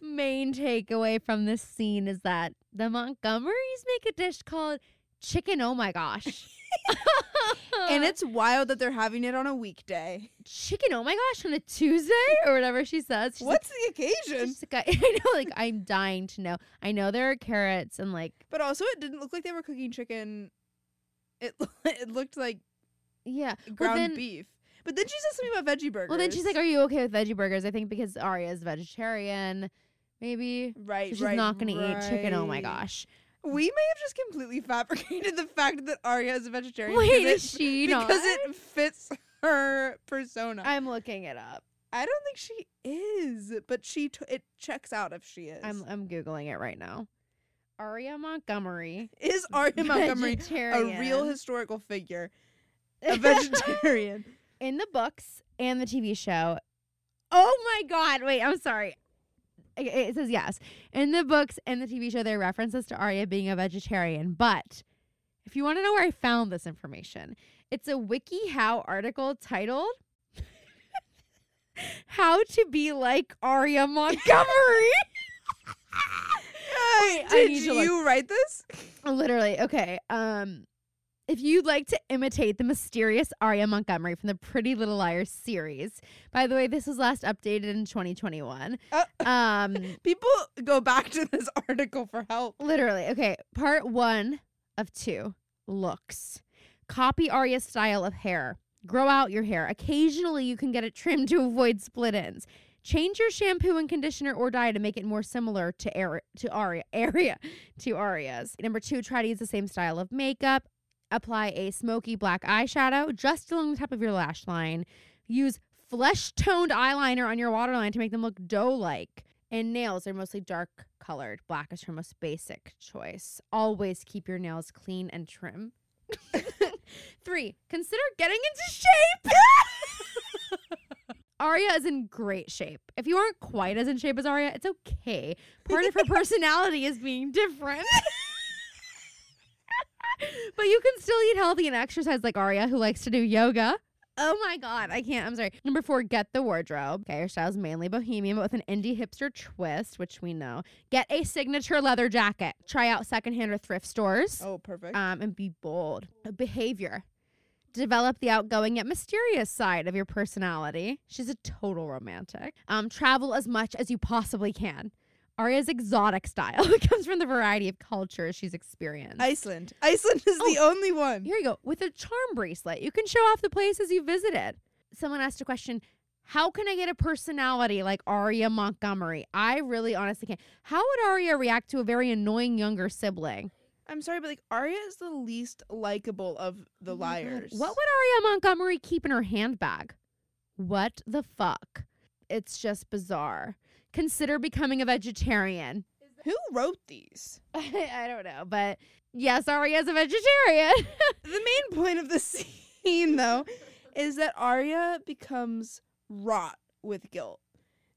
Main takeaway from this scene is that the Montgomerys make a dish called chicken. Oh my gosh. and it's wild that they're having it on a weekday. chicken. Oh my gosh, on a Tuesday or whatever she says. She's What's the occasion? she's like, I, know, like I'm dying to know. I know there are carrots and like But also, it didn't look like they were cooking chicken. It it looked like yeah. ground then- beef. But then she says something about veggie burgers. Well, then she's like, "Are you okay with veggie burgers?" I think because Aria's vegetarian, maybe. right, So she's right, not going to eat chicken. Oh my gosh. We may have just completely fabricated the fact that Aria is a vegetarian. Wait, because is it- she not? because it fits her persona. I'm looking it up. I don't think she is, but she t- it checks out if she is. I'm I'm googling it right now. Aria Montgomery, is Aria Montgomery a real historical figure? A vegetarian. in the books and the TV show. Oh my God! Wait, I'm sorry. It- says yes in the books and the TV show. There are references to Aria being a vegetarian, but if you want to know where I found this information, it's a WikiHow article titled "How to Be Like Aria Montgomery." I Did need to look. you write this? Literally, okay. Um, if you'd like to imitate the mysterious Aria Montgomery from the Pretty Little Liars series, by the way, this was last updated in 2021. Uh, Um, People go back to this article for help. literally, okay. Part one of two looks. Copy Aria's style of hair. Grow out your hair. Occasionally, you can get it trimmed to avoid split ends. Change your shampoo and conditioner or dye to make it more similar to Ar- to Aria area to Aria's. Number two, try to use the same style of makeup. Apply a smoky black eyeshadow just along the top of your lash line. Use flesh toned eyeliner on your waterline to make them look dough like. And nails are mostly dark colored. Black is her most basic choice. Always keep your nails clean and trim. Three, consider getting into shape. Aria is in great shape. If you aren't quite as in shape as Aria, it's okay. Part of her personality is being different. But you can still eat healthy and exercise like Aria, who likes to do yoga. Oh my god, I can't. I'm sorry. Number four, get the wardrobe. Okay, your style's mainly bohemian, but with an indie hipster twist, which we know. Get a signature leather jacket. Try out secondhand or thrift stores. Oh, perfect. Um, and be bold. Behavior. Develop the outgoing yet mysterious side of your personality. She's a total romantic. Um, travel as much as you possibly can. Aria's exotic style comes from the variety of cultures she's experienced. Iceland. Iceland is the oh, only one. Here you go. With a charm bracelet, you can show off the places you visited. Someone asked a question How can I get a personality like Aria Montgomery? I really honestly can't. How would Aria react to a very annoying younger sibling? I'm sorry, but like Aria is the least likable of the Oh God. liars. What would Aria Montgomery keep in her handbag? What the fuck? It's just bizarre. Consider becoming a vegetarian. Who wrote these? I don't know, but yes, Aria's a vegetarian. The main point of the scene, though, is that Aria becomes wrought with guilt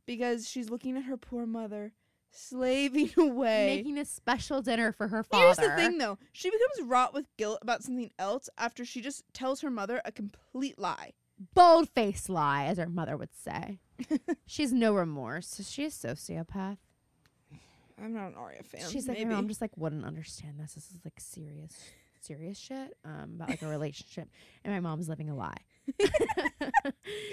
because she's looking at her poor mother slaving away. Making a special dinner for her father. Here's the thing, though. She becomes wrought with guilt about something else after she just tells her mother a complete lie. Bold faced lie, as her mother would say. She's no remorse. Is she a sociopath? I'm not an Aria fan. She's like, maybe. mom just like wouldn't understand this. This is like serious, serious shit um, about like a relationship, and my mom's living a lie.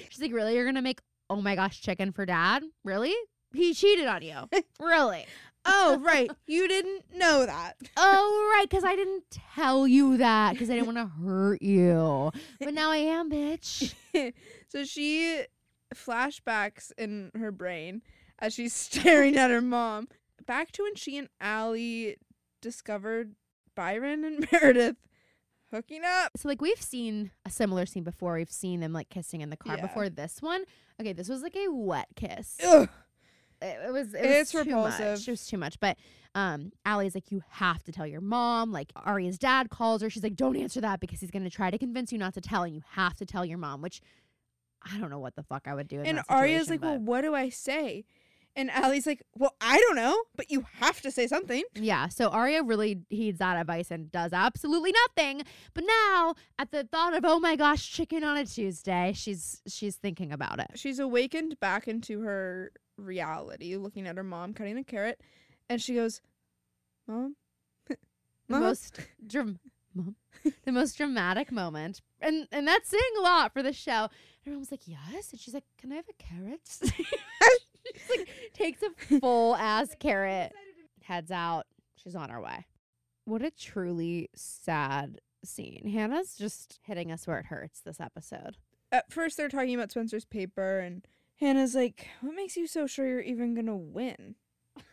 She's like, really? You're gonna make oh my gosh chicken for dad? Really? He cheated on you? really? Oh, right. You didn't know that. Oh right, because I didn't tell you that because I didn't want to hurt you, but now I am, bitch. so she flashbacks in her brain as she's staring at her mom back to when she and Allie discovered Byron and Meredith hooking up. So like we've seen a similar scene before. We've seen them like kissing in the car Yeah. before this one. Okay, this was like a wet kiss. Ugh. It, was. It It's was too repulsive. Much. It was too much. But um, Allie's like, you have to tell your mom. Like Aria's dad calls her. She's like, don't answer that because he's gonna try to convince you not to tell, and you have to tell your mom. Which I don't know what the fuck I would do. In and situation, like, well, what do I say? And Allie's like, well, I don't know, but you have to say something. Yeah, so Aria really heeds that advice and does absolutely nothing. But now, at the thought of oh my gosh, chicken on a Tuesday, she's she's thinking about it. She's awakened back into her reality, looking at her mom cutting a carrot, and she goes, "Mom, The most dram- mom, the most dramatic moment, and and that's saying a lot for the show. And mom's like, yes, and she's like, can I have a carrot? she's like, takes a full ass carrot, heads out. She's on her way. What a truly sad scene. Hanna's just hitting us where it hurts this episode. At first, they're talking about Spencer's paper, and Hanna's like, "What makes you so sure you're even gonna win?"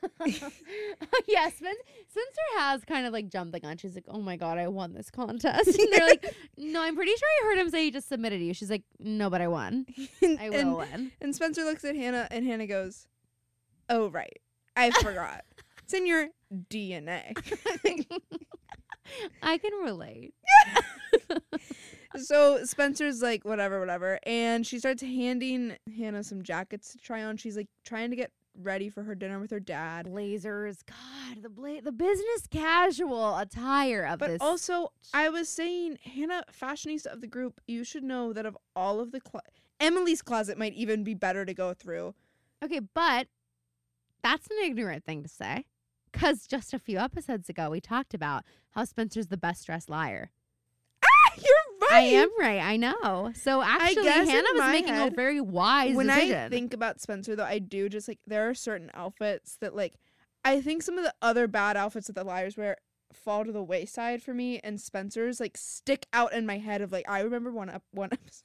yeah, Spen- Spencer has kind of like jumped the gun. She's like, "Oh my god, I won this contest." And they're like, "No, I'm pretty sure I heard him say he just submitted you." She's like, "No, but I won. and, I and- will win." and Spencer looks at Hanna, and Hanna goes, "Oh right, I forgot. it's in your DNA." I can relate. so Spencer's like, "Whatever, whatever," and she starts handing Hanna some jackets to try on. She's like trying to get ready for her dinner with her dad. Blazers, God, the bla- the business casual attire of But this. also, I was saying, Hanna, fashionista of the group, you should know that of all of the clo- Emily's closet might even be better to go through. okay, but that's an ignorant thing to say. Because just a few episodes ago, we talked about how Spencer's the best dressed liar. Ah, You're right. I am right. I know. So actually, Hanna was making head, a very wise When decision. I think about Spencer, though, I do just like there are certain outfits that like I think some of the other bad outfits that the liars wear fall to the wayside for me, and Spencer's like stick out in my head of like I remember one up one episode.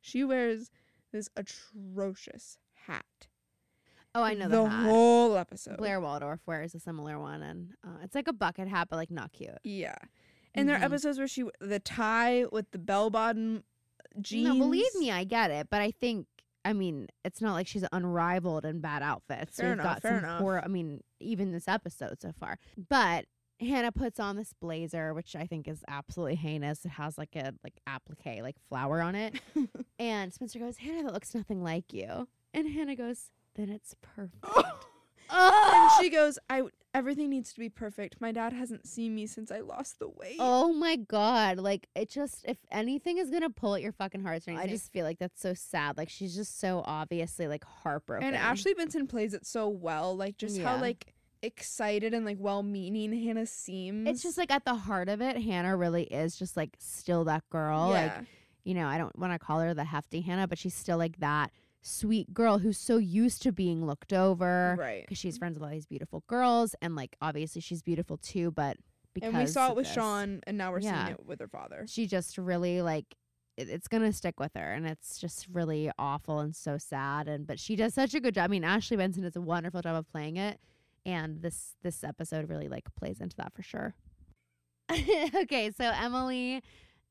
She wears this atrocious hat. oh, I know the the whole episode. Blair Waldorf wears a similar one, and uh, it's like a bucket hat, but like not cute. Yeah. And there Mhm. are episodes where she the tie with the bell bottom jeans. No, believe me, I get it, but I think. I mean, it's not like she's unrivaled in bad outfits. Fair We've enough, got fair some enough. poor. I mean, even this episode so far. But Hanna puts on this blazer, which I think is absolutely heinous. It has like a like applique, like flower on it. and Spencer goes, "Hanna, that looks nothing like you." And Hanna goes, "Then it's perfect." and she goes, "I everything needs to be perfect. My dad hasn't seen me since I lost the weight." Oh my god! Like it just if anything is gonna pull at your fucking heartstrings, I just feel like that's so sad. Like she's just so obviously like heartbroken. and Ashley Benson plays it so well. Like just how like excited and like well-meaning Hanna seems. it's just like at the heart of it, Hanna really is just like still that girl. Like yeah. you know, I don't want to call her the hefty Hanna, but she's still like that sweet girl who's so used to being looked over right. because she's friends with all these beautiful girls, and like obviously she's beautiful too, but because And we saw it with this, Sean, and now we're Yeah. seeing it with her father. she just really like it, it's gonna stick with her and it's just really awful and so sad and but she does such a good job i mean ashley benson does a wonderful job of playing it and this this episode really like plays into that for sure okay so emily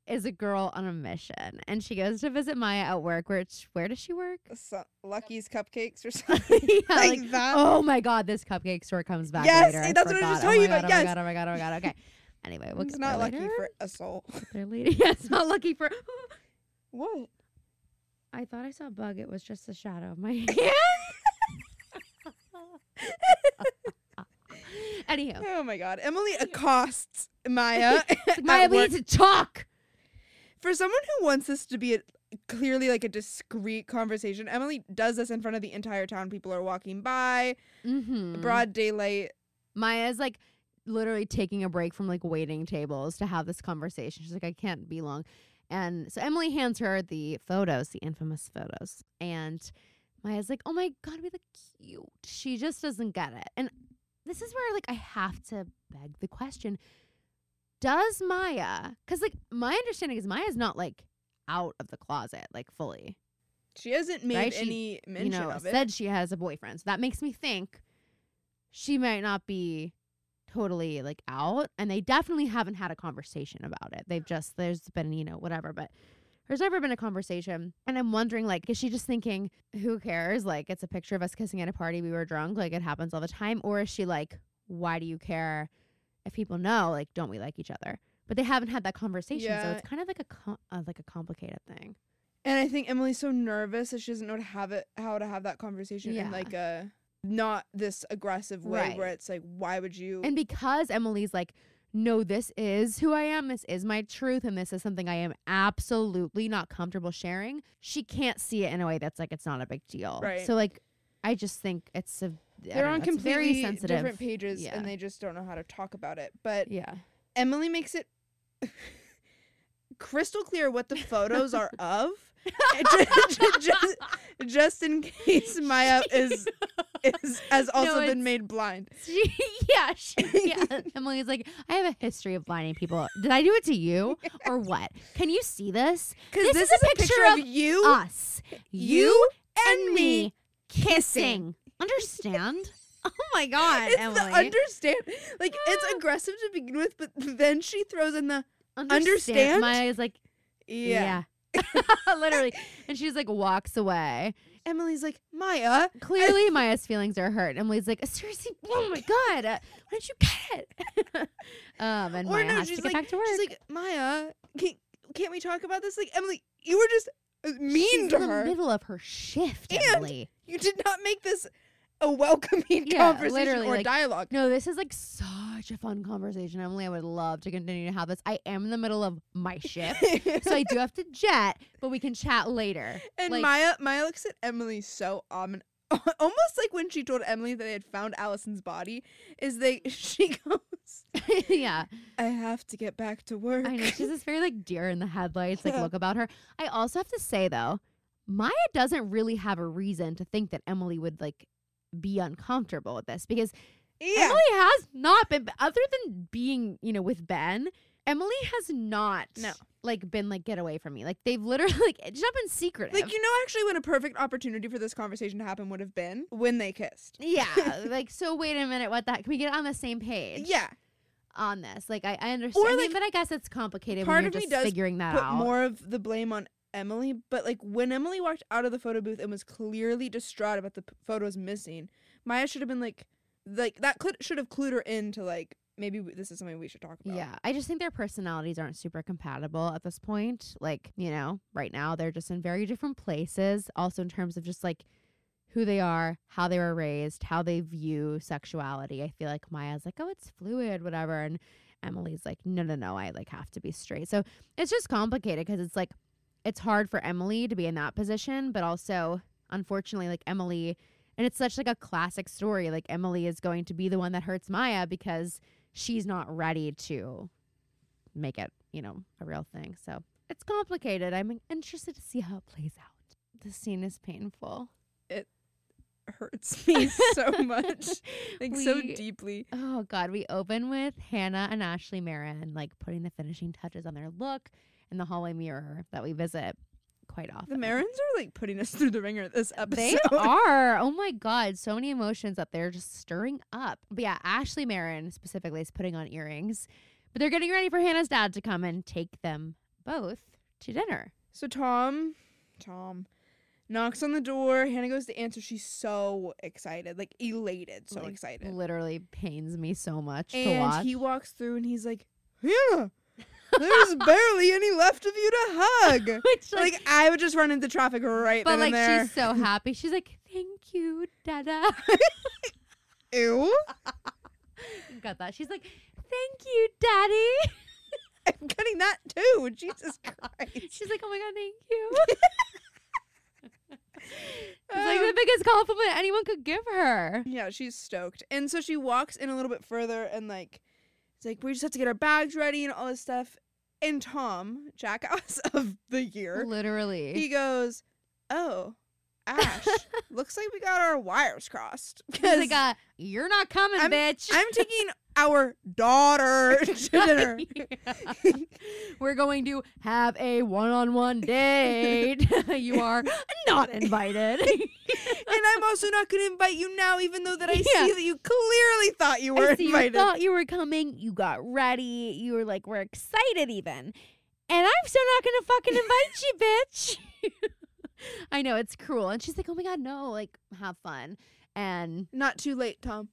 is a girl on a mission and she goes to visit maya at work which where does she work So, Lucky's cupcakes or something yeah, like, like, that. oh my god this cupcake store comes back Yes, later that's what I was just forgot. telling oh you my about, God, yes. oh my god oh my god oh my god okay anyway we'll it's get not there lucky later. for assault. They're leading yeah it's not lucky for what? I thought I saw a bug. It was just a shadow of my hand. Anyhow, Oh my god. Emily accosts Maya. at Maya, we work. need to talk. For someone who wants this to be a, clearly like a discreet conversation, Emily does this in front of the entire town. People are walking by, Mm-hmm. broad daylight. Maya's like literally taking a break from like waiting tables to have this conversation. She's like, I can't be long. And so Emily hands her the photos, the infamous photos. And Maya's like, oh my God, we look cute. She just doesn't get it. And this is where like I have to beg the question Does Maya, because like my understanding is Maya's not like out of the closet, like fully. She hasn't made Right, she, any mention you know, of it. said she has a boyfriend. So that makes me think she might not be totally like out. And they definitely haven't had a conversation about it. They've just there's been, you know, whatever. But there's never been a conversation. And I'm wondering, like, is she just thinking, who cares? Like, it's a picture of us kissing at a party. We were drunk. Like, it happens all the time. Or is she like, why do you care if people know? Like, don't we like each other? But they haven't had that conversation, so it's kind of like a com- uh, like a complicated thing. And I think Emily's so nervous that she doesn't know how to have it, how to have that conversation Yeah. in like a not this aggressive way where it's like, why would you? And because Emily's like, no, this is who I am. This is my truth. And this is something I am absolutely not comfortable sharing. She can't see it in a way that's like, it's not a big deal. Right. So, like, I just think it's a, they're on know, completely different pages, Yeah. and they just don't know how to talk about it. But Yeah. Emily makes it crystal clear what the photos are of, just, just, just in case Maya is is has also No, been made blind. She, yeah, she, yeah. Emily's like, I have a history of blinding people. Did I do it to you or what? Can you see this? Because This this, is is a picture, picture of you, Us, you, and and me. kissing. Understand? Oh my God, It's Emily. the understand. Like it's aggressive to begin with, but then she throws in the understand? Maya's like, yeah. yeah. Literally. And she's like, walks away. Emily's like Maya. Clearly, Maya's feelings are hurt. Emily's like, seriously, oh my God, uh, why didn't you get it? um, and Or Maya no, has to get like back to work. she's like Maya. Can't, can't we talk about this? Like Emily, you were just uh, mean she's to in the her. middle of her shift, And- Emily. You did not make this a welcoming Yeah, conversation or like- dialogue. No, this is like such a fun conversation, Emily. I would love to continue to have this. I am in the middle of my shift. so I do have to jet, but we can chat later. and like- Maya, Maya looks at Emily so omin- almost like when she told Emily that they had found Alison's body. Is they she goes, yeah. I have to get back to work. I know she's this very like deer in the headlights like look about her. I also have to say though, Maya doesn't really have a reason to think that Emily would like be uncomfortable with this because yeah. Emily has not been other than being, you know, with Ben, Emily has not No. like been like get away from me. Like they've literally like it's not been secretive. Like you know, actually, when a perfect opportunity for this conversation to happen would have been when they kissed. yeah, like so wait a minute, what that can we get on the same page Yeah, on this? Like I, I understand Or, I mean, but I guess it's complicated part when you're of me just does figuring that put out. more of the blame on Emily. But like when Emily walked out of the photo booth and was clearly distraught about the p- photos missing, Maya should have been like, like that could should have clued her into like maybe this is something we should talk about. Yeah, I just think their personalities aren't super compatible at this point. Like, you know, right now they're just in very different places. Also, in terms of just like who they are, how they were raised, how they view sexuality. I feel like Maya's like, oh, it's fluid, whatever. And Emily's like, no, no, no, I like have to be straight. So it's just complicated because it's like, it's hard for Emily to be in that position, but also, unfortunately, like Emily, and it's such like a classic story. Like, Emily is going to be the one that hurts Maya because she's not ready to make it, you know, a real thing. So it's complicated. I'm interested to see how it plays out. The scene is painful. It hurts me so much, like so deeply. Oh God, we open with Hanna and Ashley Marin like putting the finishing touches on their look in the hallway mirror that we visit quite often. The Marins are like putting us through the ringer this episode. They are. Oh my God. So many emotions that they're just stirring up. But yeah, Ashley Marin specifically is putting on earrings. But they're getting ready for Hanna's dad to come and take them both to dinner. So Tom, Tom, knocks on the door. Hanna goes to answer. She's so excited, like elated, so Like, excited. Literally pains me so much to And he walks through and he's like, Hanna, there's barely any left of you to hug. Which, like, like I would just run into traffic right but then like and there. she's so happy. She's like, "Thank you, Dada." Ew. Got that? She's like, "Thank you, Daddy." I'm getting that too. Jesus Christ. She's like, "Oh my god, thank you." it's like the biggest compliment anyone could give her. Yeah, she's stoked. And so she walks in a little bit further and like it's like we just have to get our bags ready and all this stuff. And Tom, jackass of the year, Literally. he goes, "Oh, Ash, looks like we got our wires crossed because like, uh, "You're not coming, I'm- bitch." I'm taking our daughter to dinner." Yeah. We're going to have a one-on-one date. you are not invited. and I'm also not going to invite you now, even though that I Yeah. see that you clearly thought you were I see invited. you thought you were coming. You got ready. You were like, we're excited even. and I'm still not gonna fucking invite you, bitch. I know it's cruel, and she's like, "Oh my god, no! Like, have fun." And Not too late, Tom.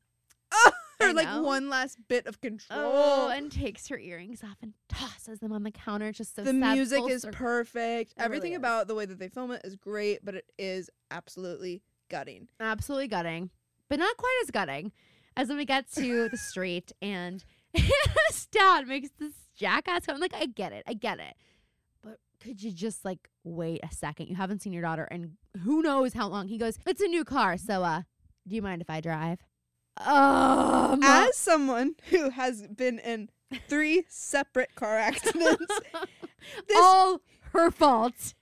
Or like one last bit of control. oh, and takes her earrings off and tosses them on the counter. Just so the sad, music is circle. perfect. It Everything really is. about the way that they film it is great, but it is absolutely gutting. absolutely gutting, but not quite as gutting as when we get to the street and his dad makes this jackass. I'm like, I get it, I get it, but could you just like wait a second? You haven't seen your daughter, and who knows how long. He goes, it's a new car, so uh, do you mind if I drive? Um, As someone who has been in three separate car accidents, this all her fault.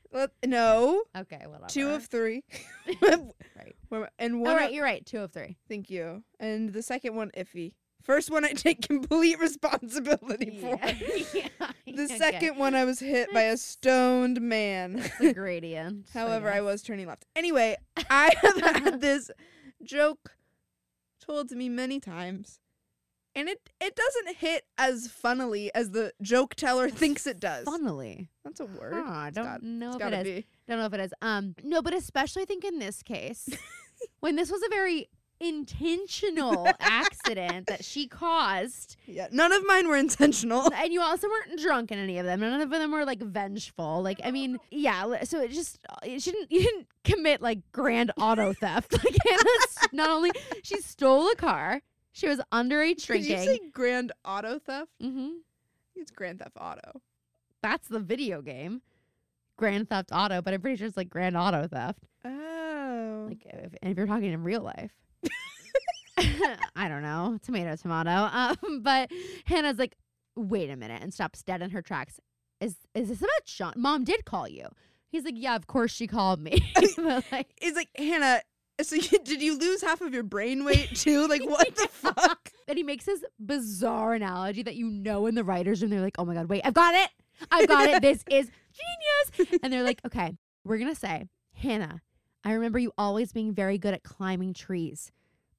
no, Okay, whatever. two of three, right. And one. All of- you're right. Two of three. thank you. And the second one, iffy. First one, I take complete responsibility for. Yeah. The Okay. second one, I was hit by a stoned man. A gradient. However, I was turning left. Anyway, I have had this joke told to me many times. And it, it doesn't hit as funnily as the joke teller thinks it does. funnily. That's a word. Huh, I don't got- know if it is. be. Don't know if it is. Um, no, but especially I think in this case, when this was a very intentional accident that she caused, Yeah. None of mine were intentional. and you also weren't drunk in any of them. None of them were like vengeful. Like, I mean, yeah. So it just it shouldn't you didn't commit like grand auto theft. Like Hanna's not only she stole a car, she was underage Did you drinking. say grand auto theft? mm-hmm. It's Grand Theft Auto. That's the video game, Grand Theft Auto. But I'm pretty sure it's like Grand Auto Theft. Oh. Like if, if you're talking in real life. I don't know, tomato, tomato. Um, but Hanna's like, wait a minute, and stops dead in her tracks. Is is this about Sean? Mom did call you. He's like, yeah, of course she called me. But, like, it's like, Hanna, so you, did you lose half of your brain weight too? Like, what the fuck? and he makes this bizarre analogy that you know in the writers' room. They're like, oh my god, wait, I've got it, I've got it. This is genius. And they're like, okay, we're gonna say, Hanna, I remember you always being very good at climbing trees.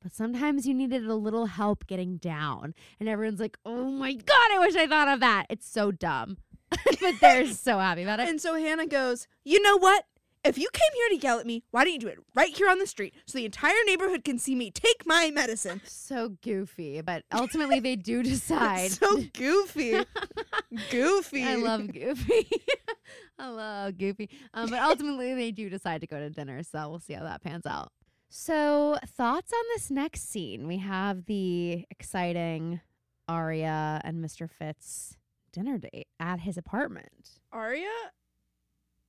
But sometimes you needed a little help getting down. And everyone's like, oh my God, I wish I thought of that. It's so dumb. but they're so happy about it. And so Hanna goes, You know what? If you came here to yell at me, why don't you do it right here on the street so the entire neighborhood can see me take my medicine? So goofy. But ultimately, they do decide. so goofy. goofy. I love Goofy. I love Goofy. Um, but ultimately, they do decide to go to dinner. So we'll see how that pans out. So, thoughts on this next scene? We have the exciting Aria and Mr. Fitz dinner date at his apartment. Aria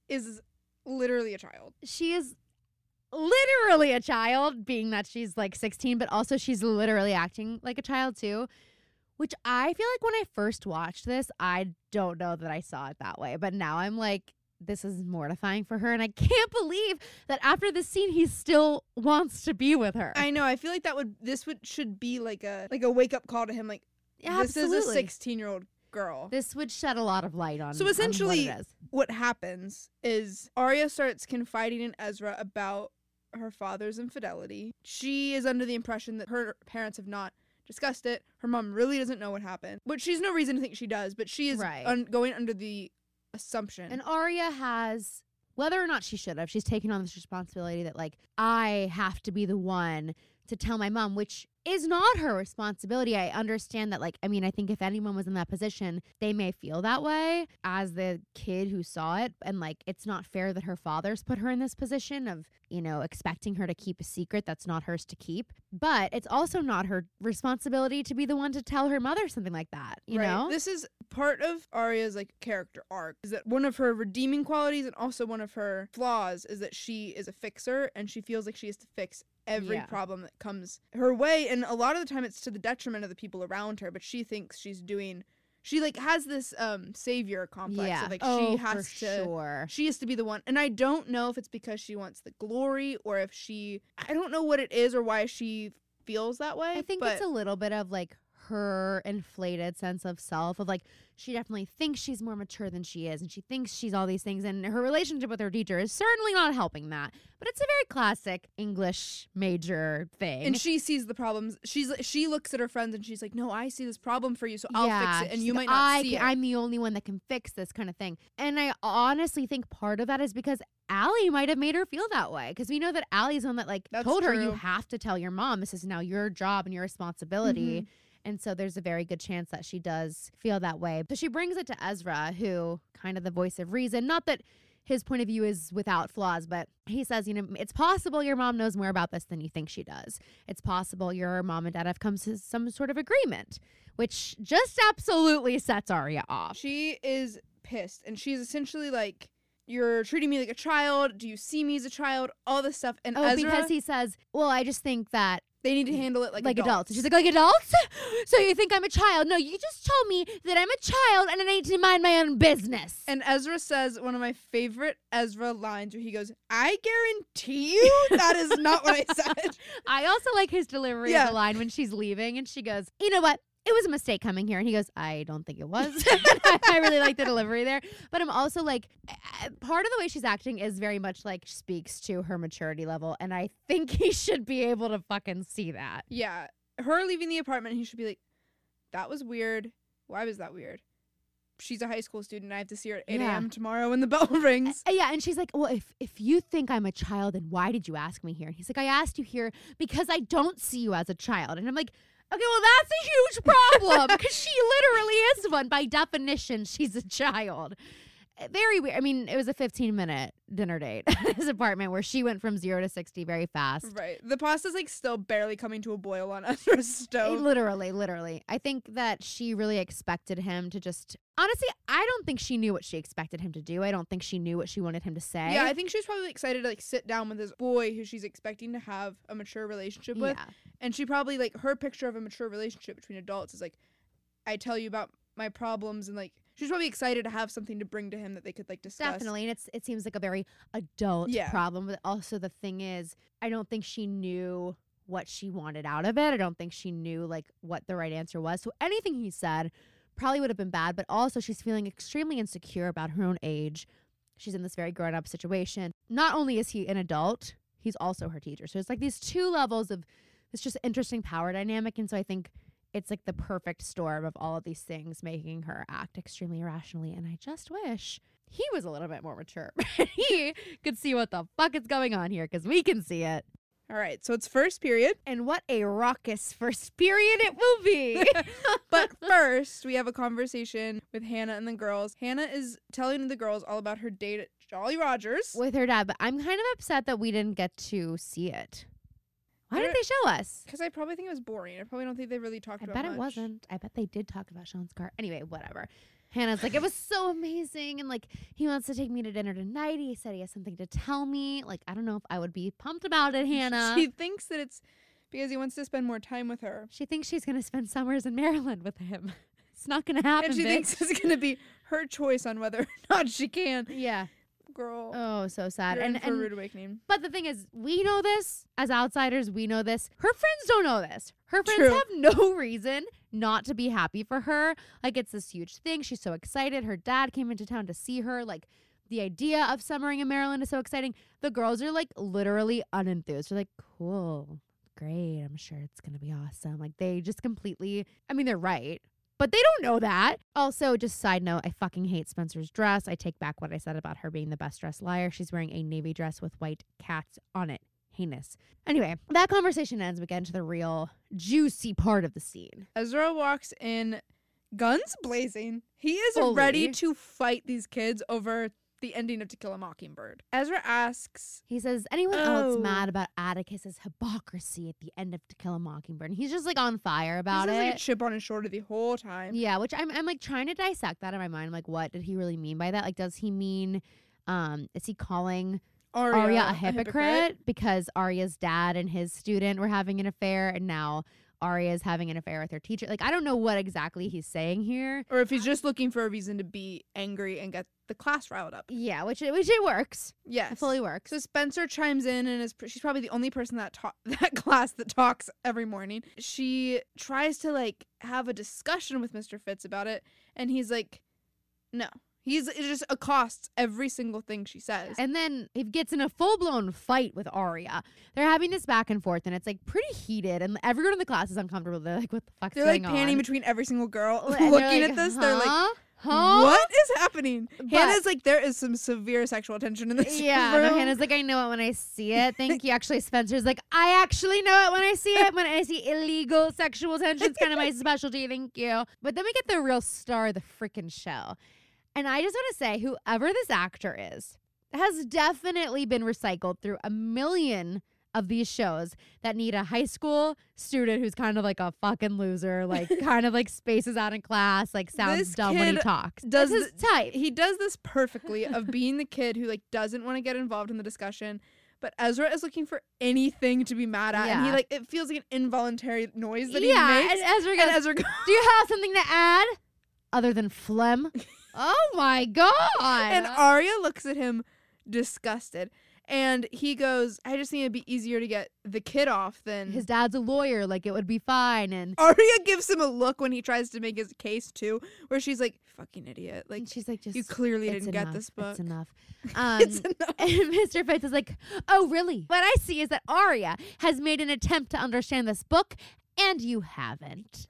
is literally a child. She is literally a child, being that she's like 16, but also she's literally acting like a child too. Which I feel like when I first watched this, I don't know that I saw it that way. But now I'm like, this is mortifying for her. And I can't believe that after this scene, he still wants to be with her. I know. I feel like that would this would should be like a like a wake up call to him. Like Absolutely. this is a sixteen year old girl. This would shed a lot of light on. So on what essentially- it is. what happens is Aria starts confiding in Ezra about her father's infidelity. She is under the impression that her parents have not discussed it. Her mom really doesn't know what happened, which she's no reason to think she does. But she is Right. un- going under the assumption. And Aria has, whether or not she should have, she's taken on this responsibility that, like, I have to be the one to tell my mom, which is not her responsibility. I understand that, like, I mean, I think if anyone was in that position, they may feel that way as the kid who saw it. And, like, it's not fair that her father's put her in this position of, you know, expecting her to keep a secret that's not hers to keep. But it's also not her responsibility to be the one to tell her mother something like that, you Right. know? this is part of Aria's like character arc. Is that one of her redeeming qualities and also one of her flaws is that she is a fixer and she feels like she has to fix every Yeah. problem that comes her way and a lot of the time it's to the detriment of the people around her but she thinks she's doing she like has this um savior complex yeah. of, like oh, she has for to sure. she has to be the one and i don't know if it's because she wants the glory or if she i don't know what it is or why she feels that way I think it's a little bit of like her inflated sense of self of like she definitely thinks she's more mature than she is and she thinks she's all these things and her relationship with her teacher is certainly not helping that but it's a very classic english major thing And she sees the problems. She's she looks at her friends and she's like, "No, I see this problem for you, so I'll Yeah, fix it." And you like, might not I see it. I'm the only one that can fix this kind of thing. And I honestly think part of that is because Allie might have made her feel that way. Because we know that Allie's the one that like That's told her you have to tell your mom. This is now your job and your responsibility. Mhm. And so there's a very good chance that she does feel that way. But she brings it to Ezra, who kind of the voice of reason. Not that his point of view is without flaws, but he says, you know, it's possible your mom knows more about this than you think she does. It's possible your mom and dad have come to some sort of agreement, which just absolutely sets Aria off. She is pissed, and she's essentially like, "You're treating me like a child. Do you see me as a child? All this stuff." And Oh, Ezra, because he says, well, I just think that they need to handle it like, like, adults. adults. And She's like, like adults? So you think I'm a child? No, you just told me that I'm a child and I need to mind my own business. And Ezra says one of my favorite Ezra lines where he goes, I guarantee you that is not what I said. I also like his delivery of the line when she's leaving and she goes, You know what? It was a mistake coming here. And he goes, I don't think it was. I really like the delivery there. But I'm also like, part of the way she's acting is very much like speaks to her maturity level. And I think he should be able to fucking see that. yeah. Her leaving the apartment, he should be like, That was weird. Why was that weird? She's a high school student. I have to see her at 8 Yeah. a.m. tomorrow when the bell rings. Uh, yeah, and she's like, "Well, if if you think I'm a child, then why did you ask me here?" And he's like, "I asked you here because I don't see you as a child." And I'm like, "Okay, well, that's a huge problem because she literally is one by definition. She's a child." Very weird. I mean, it was a 15 minute dinner date at his apartment where she went from zero to 60 very fast. Right. The pasta's like still barely coming to a boil on Ezra's Uh, stove. Literally, literally. I think that she really expected him to just. Honestly, I don't think she knew what she expected him to do. I don't think she knew what she wanted him to say. Yeah, I think she's probably excited to like sit down with this boy who she's expecting to have a mature relationship with. Yeah. And she probably like her picture of a mature relationship between adults is like, I tell you about my problems and like she's probably excited to have something to bring to him that they could like discuss. Definitely, and it's it seems like a very adult Yeah. problem. But also the thing is, I don't think she knew what she wanted out of it. I don't think she knew like what the right answer was. So anything he said probably would have been bad. But also, she's feeling extremely insecure about her own age. She's in this very grown up situation. Not only is he an adult, he's also her teacher. So it's like these two levels of it's just interesting power dynamic. And so I think it's like the perfect storm of all of these things making her act extremely irrationally. And I just wish he was a little bit more mature. he could see what the fuck is going on here because we can see it. All right, so it's first period. And what a raucous first period it will be. But first, we have a conversation with Hanna and the girls. Hanna is telling the girls all about her date at Jolly Rogers. with her dad, but I'm kind of upset that we didn't get to see it. Why didn't they show us? Because I probably think it was boring. I probably don't think they really talked I about bet it much. wasn't. I bet they did talk about Sean's car. Anyway, whatever. Hanna's like, it was so amazing. And like, he wants to take me to dinner tonight. He said he has something to tell me. Like, I don't know if I would be pumped about it, Hanna. She thinks that it's because he wants to spend more time with her. She thinks she's going to spend summers in Maryland with him. It's not going to happen. and she bitch. thinks it's going to be her choice on whether or not she can. Yeah. Girl, Oh, so sad. you're And, in for a and rude awakening. but the thing is, we know this as outsiders. We know this. Her friends don't know this. Her friends True. have no reason not to be happy for her. Like it's this huge thing. She's so excited. Her dad came into town to see her. Like the idea of summering in Maryland is so exciting. The girls are like literally unenthused. They're like, cool, great. I'm sure it's gonna be awesome. Like they just completely. I mean, they're right. But they don't know that. Also, just side note, I fucking hate Spencer's dress. I take back what I said about her being the best dressed liar. She's wearing a navy dress with white cats on it. Heinous. Anyway, that conversation ends. We get into the real juicy part of the scene. Ezra walks in, guns blazing. He is Fully. ready to fight these kids over the ending of To Kill a Mockingbird. Ezra asks, He says, anyone else Oh. mad about Atticus's hypocrisy at the end of To Kill a Mockingbird? And he's just like on fire about this it. like a chip on his shoulder the whole time. Yeah, which I'm I'm like trying to dissect that in my mind. I'm like, what did he really mean by that? Like, does he mean um is he calling Aria, Aria a hypocrite, because Aria's dad and his student were having an affair and now Aria is having an affair with her teacher. Like I don't know what exactly he's saying here. Or if he's just looking for a reason to be angry and get the class riled up. Yeah, which it, which it works. Yes. It fully works. So Spencer chimes in and is she's probably the only person that ta- that class that talks every morning. She tries to like have a discussion with Mr. Fitz about it and he's like no. He's it just accosts every single thing she says. And then he gets in a full blown fight with Aria. They're having this back and forth, and it's like pretty heated. And everyone in the class is uncomfortable. They're like, "What the fuck's they're like going panning on?" between every single girl looking like, at this. They're like "Huh? Huh? what is happening? But- Hanna's like there is some severe sexual tension in this Yeah, room. no, Hanna's like, I know it when I see it. Thank you. Actually, Spencer's like, I actually know it when I see it. When I see illegal sexual tension, it's kind of my specialty. Thank you. But then we get the real star of the freaking show. And I just want to say, whoever this actor is, has definitely been recycled through a million of these shows that need a high school student who's kind of like a fucking loser, like kind of like spaces out in class, like sounds This dumb when he talks. does That's his type. he does this perfectly of being the kid who like doesn't want to get involved in the discussion but Ezra is looking for anything to be mad at and he like it feels like an involuntary noise that yeah, he makes and Ezra goes, and Ezra goes, Do you have something to add other than phlegm? oh my god! and Aria looks at him disgusted and he goes I just think it'd be easier to get the kid off than his dad's a lawyer, like it would be fine. And Aria gives him a look when he tries to make his case too where she's like fucking idiot like and she's like, just you clearly didn't get this book It's enough. Um, It's enough. and Mr. Fitz is like, oh really? What I see is that Aria has made an attempt to understand this book, and you haven't.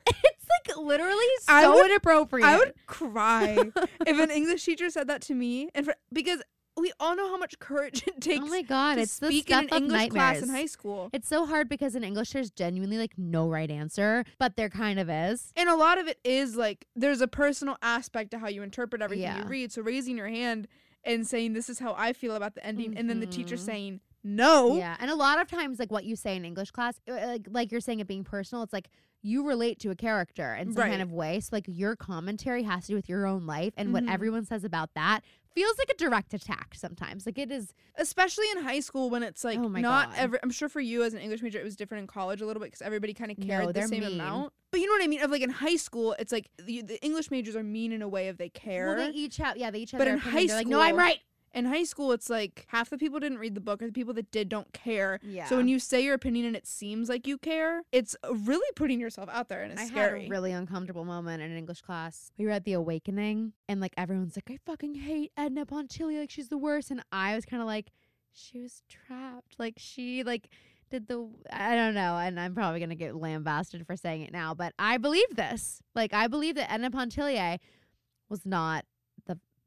Like literally I so would- inappropriate. I would cry if an English teacher said that to me, and for, because we all know how much courage it takes oh my god! to It's the speak stuff in an of English nightmares. class in high school. It's so hard because in English there's genuinely like no right answer, but there kind of is. And a lot of it is like there's a personal aspect to how you interpret everything Yeah. you read. So raising your hand and saying this is how I feel about the ending, and then the teacher Mhm. saying no. Yeah, and a lot of times, like what you say in English class, uh, like like you're saying it being personal, it's like you relate to a character in some Right. kind of way. So like your commentary has to do with your own life, and what Mhm. everyone says about that feels like a direct attack sometimes. Like it is. Especially in high school when it's like Oh not God. every. I'm sure for you as an English major, it was different in college a little bit because everybody kind of No, cared the same mean. amount. But you know what I mean? Of like in high school, it's like the, the English majors are mean in a way of they care. Well, they each have. Yeah, they each have. But in high They're like, no, I'm right. In high school it's like half the people didn't read the book or the people that did don't care Yeah. so when you say your opinion and it seems like you care it's really putting yourself out there and it's I scary had a really uncomfortable moment in an English class. We read the awakening, and like everyone's like, I fucking hate Edna Pontellier, like she's the worst. And I was kind of like, she was trapped. Like she like did the I don't know, and I'm probably gonna get lambasted for saying it now, but I believe this. Like I believe that Edna Pontellier was not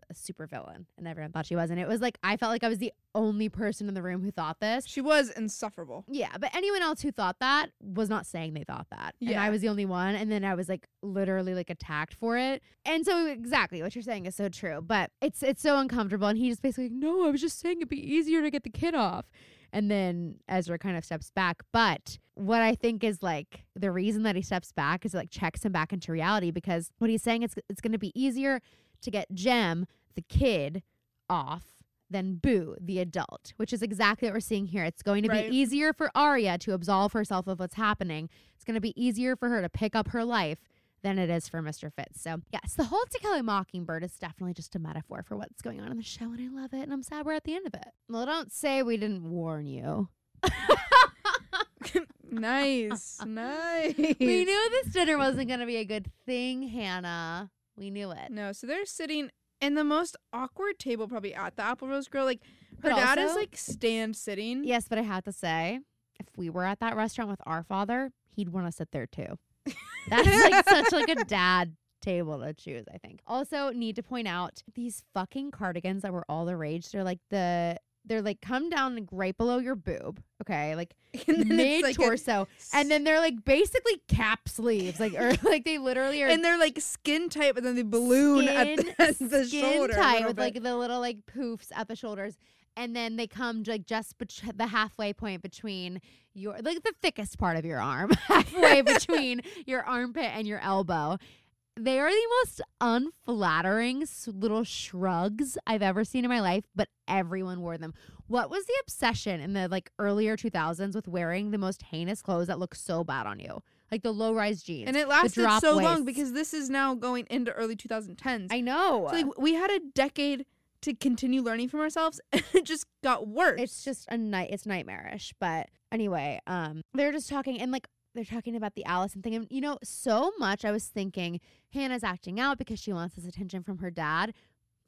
the super villain, and everyone thought she was. And it was like I felt like I was the only person in the room who thought this. she was insufferable Yeah, but anyone else who thought that was not saying they thought that. And Yeah. I was the only one. And then I was like literally like attacked for it. And so exactly what you're saying is so true. But it's it's so uncomfortable. And he just basically like, no, I was just saying it'd be easier to get the kid off. And then Ezra kind of steps back. But what I think is like the reason that he steps back is it like checks him back into reality because what he's saying is it's gonna be easier to get Jem, the kid, off than Boo, the adult, which is exactly what we're seeing here. It's going to Right. be easier for Aria to absolve herself of what's happening. It's going to be easier for her to pick up her life than it is for Mr. Fitz. So, yes, the whole To Kill a Mockingbird is definitely just a metaphor for what's going on in the show, and I love it, and I'm sad we're at the end of it. Well, don't say we didn't warn you. nice nice We knew this dinner wasn't going to be a good thing, Hanna. We knew it. no so they're sitting in the most awkward table probably at the Apple Rose Grille like her But dad is like stand sitting Yes, but I have to say, if we were at that restaurant with our father, he'd want to sit there too. That's like such like a dad table to choose, I think. Also, need to point out these fucking cardigans that were all the rage. They're like the they're like come down like right below your boob, okay, like mid like a- torso, and then they're like basically cap sleeves, like or like they literally are and they're like skin tight but then they balloon at the, skin- at the skin shoulder a tight with bit. like the little like poofs at the shoulders. And then they come like just bet- the halfway point between your like the thickest part of your arm. Halfway between your armpit and your elbow they are the most unflattering little shrugs I've ever seen in my life, but everyone wore them. What was the obsession in the like earlier 2000s with wearing the most heinous clothes that look so bad on you? like the low rise jeans. And it lasted so long because this is now going into early 2010s. I know. So, like we had a decade to continue learning from ourselves and it just got worse. it's just a night it's nightmarish but anyway um they're just talking and like they're talking about the alison thing and you know so much i was thinking hanna's acting out because she wants this attention from her dad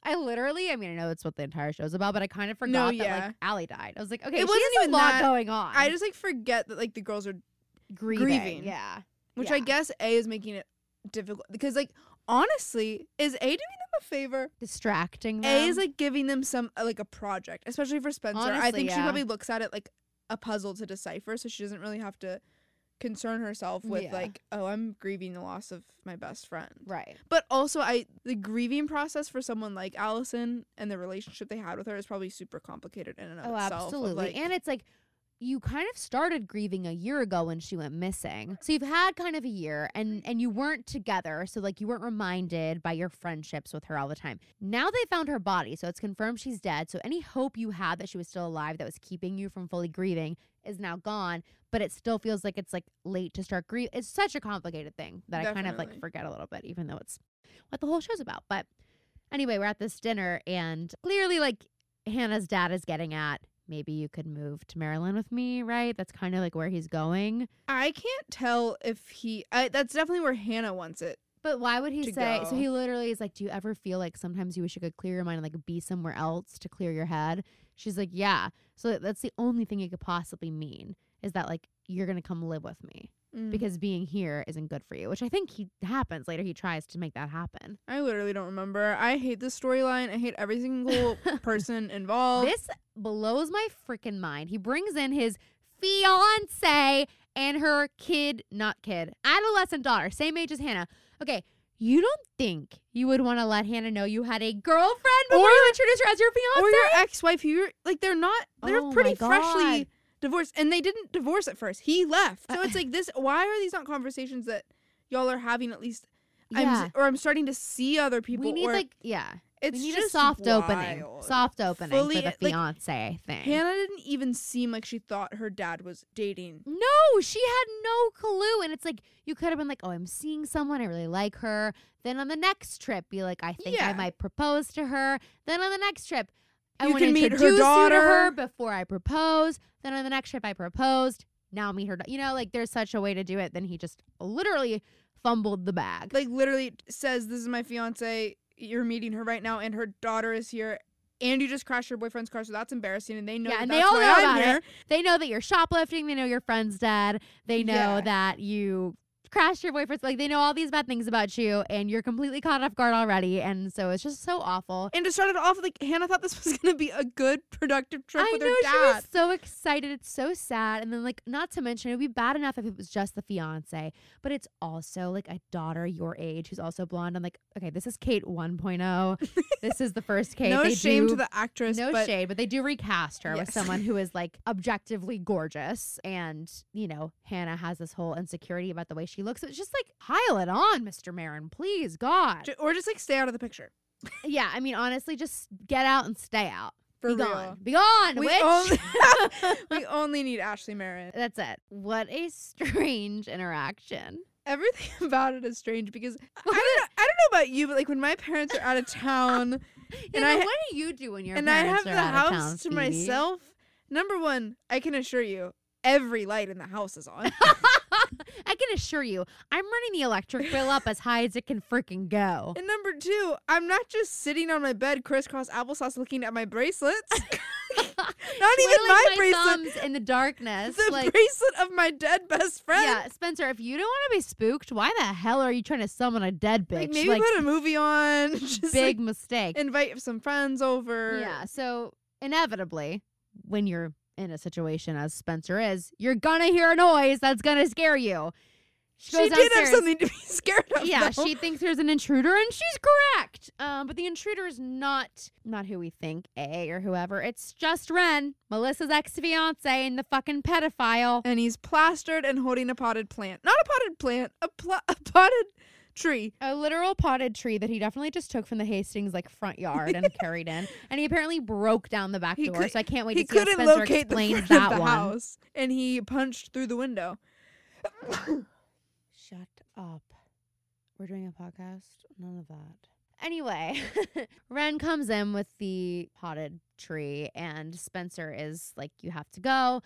i literally i mean i know that's what the entire show's about but i kind of forgot No, that like Ali died i was like okay It she wasn't even a lot that. going on I just like forget that like the girls are grieving, grieving. yeah which I guess A is making it difficult because like honestly, is A doing them a favor? distracting them. A is like giving them some uh, like a project, especially for Spencer. I Honestly, think she probably looks at it like a puzzle to decipher, so she doesn't really have to concern herself with Yeah. like, oh, I'm grieving the loss of my best friend. right But also, I the grieving process for someone like Alison and the relationship they had with her is probably super complicated in and of oh itself. absolutely like- and it's like you kind of started grieving a year ago when she went missing. So you've had kind of a year and mm-hmm. and you weren't together, so like you weren't reminded by your friendships with her all the time. Now they found her body, so it's confirmed she's dead. So any hope you had that she was still alive that was keeping you from fully grieving is now gone, but it still feels like it's like late to start grieve. It's such a complicated thing that I kind of like forget a little bit even though it's what the whole show's about. But anyway, we're at this dinner and clearly like Hanna's dad is getting at maybe you could move to Maryland with me, right? That's kind of like where he's going. I can't tell if he. I, that's definitely where Hanna wants it. But why would he say? So he literally is like, "Do you ever feel like sometimes you wish you could clear your mind and like be somewhere else to clear your head?" She's like, "Yeah." So that's the only thing it could possibly mean is that like you're gonna come live with me Mm. because being here isn't good for you. Which I think he happens later. He tries to make that happen. I literally don't remember. I hate this storyline. I hate every single person involved. This blows my freaking mind. He brings in his fiance and her kid, not kid, adolescent daughter, same age as Hanna. Okay, you don't think you would want to let Hanna know you had a girlfriend before Or- you introduce her as your fiance? or your ex-wife you're like they're not they're Oh pretty freshly divorced and they didn't divorce at first. He left. So it's uh-uh. like this why are these not conversations that y'all are having at least I'm yeah. or I'm starting to see other people we need or like yeah. it's we need just a soft opening. Soft opening Fully, for the eh, like, fiance thing. Hanna didn't even seem like she thought her dad was dating. No, she had no clue. And it's like, you could have been like, oh, I'm seeing someone. I really like her. Then on the next trip, be like, I think I might propose to her. Then on the next trip, I You can meet her to her daughter. before I propose. Then on the next trip, I proposed. Now meet her. You know, like there's such a way to do it. Then he just literally fumbled the bag. Like literally says this is my fiance. You're meeting her right now and her daughter is here. And you just crashed your boyfriend's car, so that's embarrassing. And they know Yeah, that and they all know I'm about it. They know that you're shoplifting. They know your friend's dead. They know Yeah. that you crashed your boyfriend's. Like they know all these bad things about you, and you're completely caught off guard already. And so it's just so awful. And to start it off, like Hanna thought this was gonna be a good, productive trip I with know her she was so excited. It's so sad. And then like not to mention it would be bad enough if it was just the fiance, but it's also like a daughter your age who's also blonde. I'm like, okay, this is Kate 1.0. this is the first Kate. no They shame do- to the actress, no but shade, but they do recast her with someone who is like objectively gorgeous. And, you know, Hanna has this whole insecurity about the way she looks. It's just like, pile it on, Mr. Marin, please, God. or just like stay out of the picture. yeah, I mean, honestly, just get out and stay out. For Be real. gone. Be gone, We witch. only we only need Ashley Marin. That's it. What a strange interaction. Everything about it is strange because I don't know, I don't know about you, but like when my parents are out of town And I I, ha- what do you do when your and I have are the of town, house to myself, number one, I can assure you, every light in the house is on. I can assure you, I'm running the electric bill up as high as it can freaking go. and number two, I'm not just sitting on my bed crisscross applesauce looking at my bracelets. not even my, my bracelet. in the darkness. The like, bracelet of my dead best friend. yeah, Spencer, if you don't want to be spooked, why the hell are you trying to summon a dead bitch? Like maybe put a movie on. Just big like, mistake. invite some friends over. Yeah, so inevitably, when you're in a situation as Spencer is, you're gonna hear a noise that's gonna scare you. She goes did have something to be scared of. yeah, though. she thinks there's an intruder, and she's correct. Um, but the intruder is not not who we think, A or whoever. It's just Wren, Melissa's ex fiance, and the fucking pedophile. and he's plastered and holding a potted plant. Not a potted plant, a, pl- a potted tree. A literal potted tree that he definitely just took from the Hastings like front yard and carried in, and he apparently broke down the back He door. could- so I can't wait he to see how couldn't Spencer locate the explains front that of the one. house, and he punched through the window. Shut up. We're doing a podcast? None of that. Anyway, Wren comes in with the potted tree, and Spencer is like, You have to go.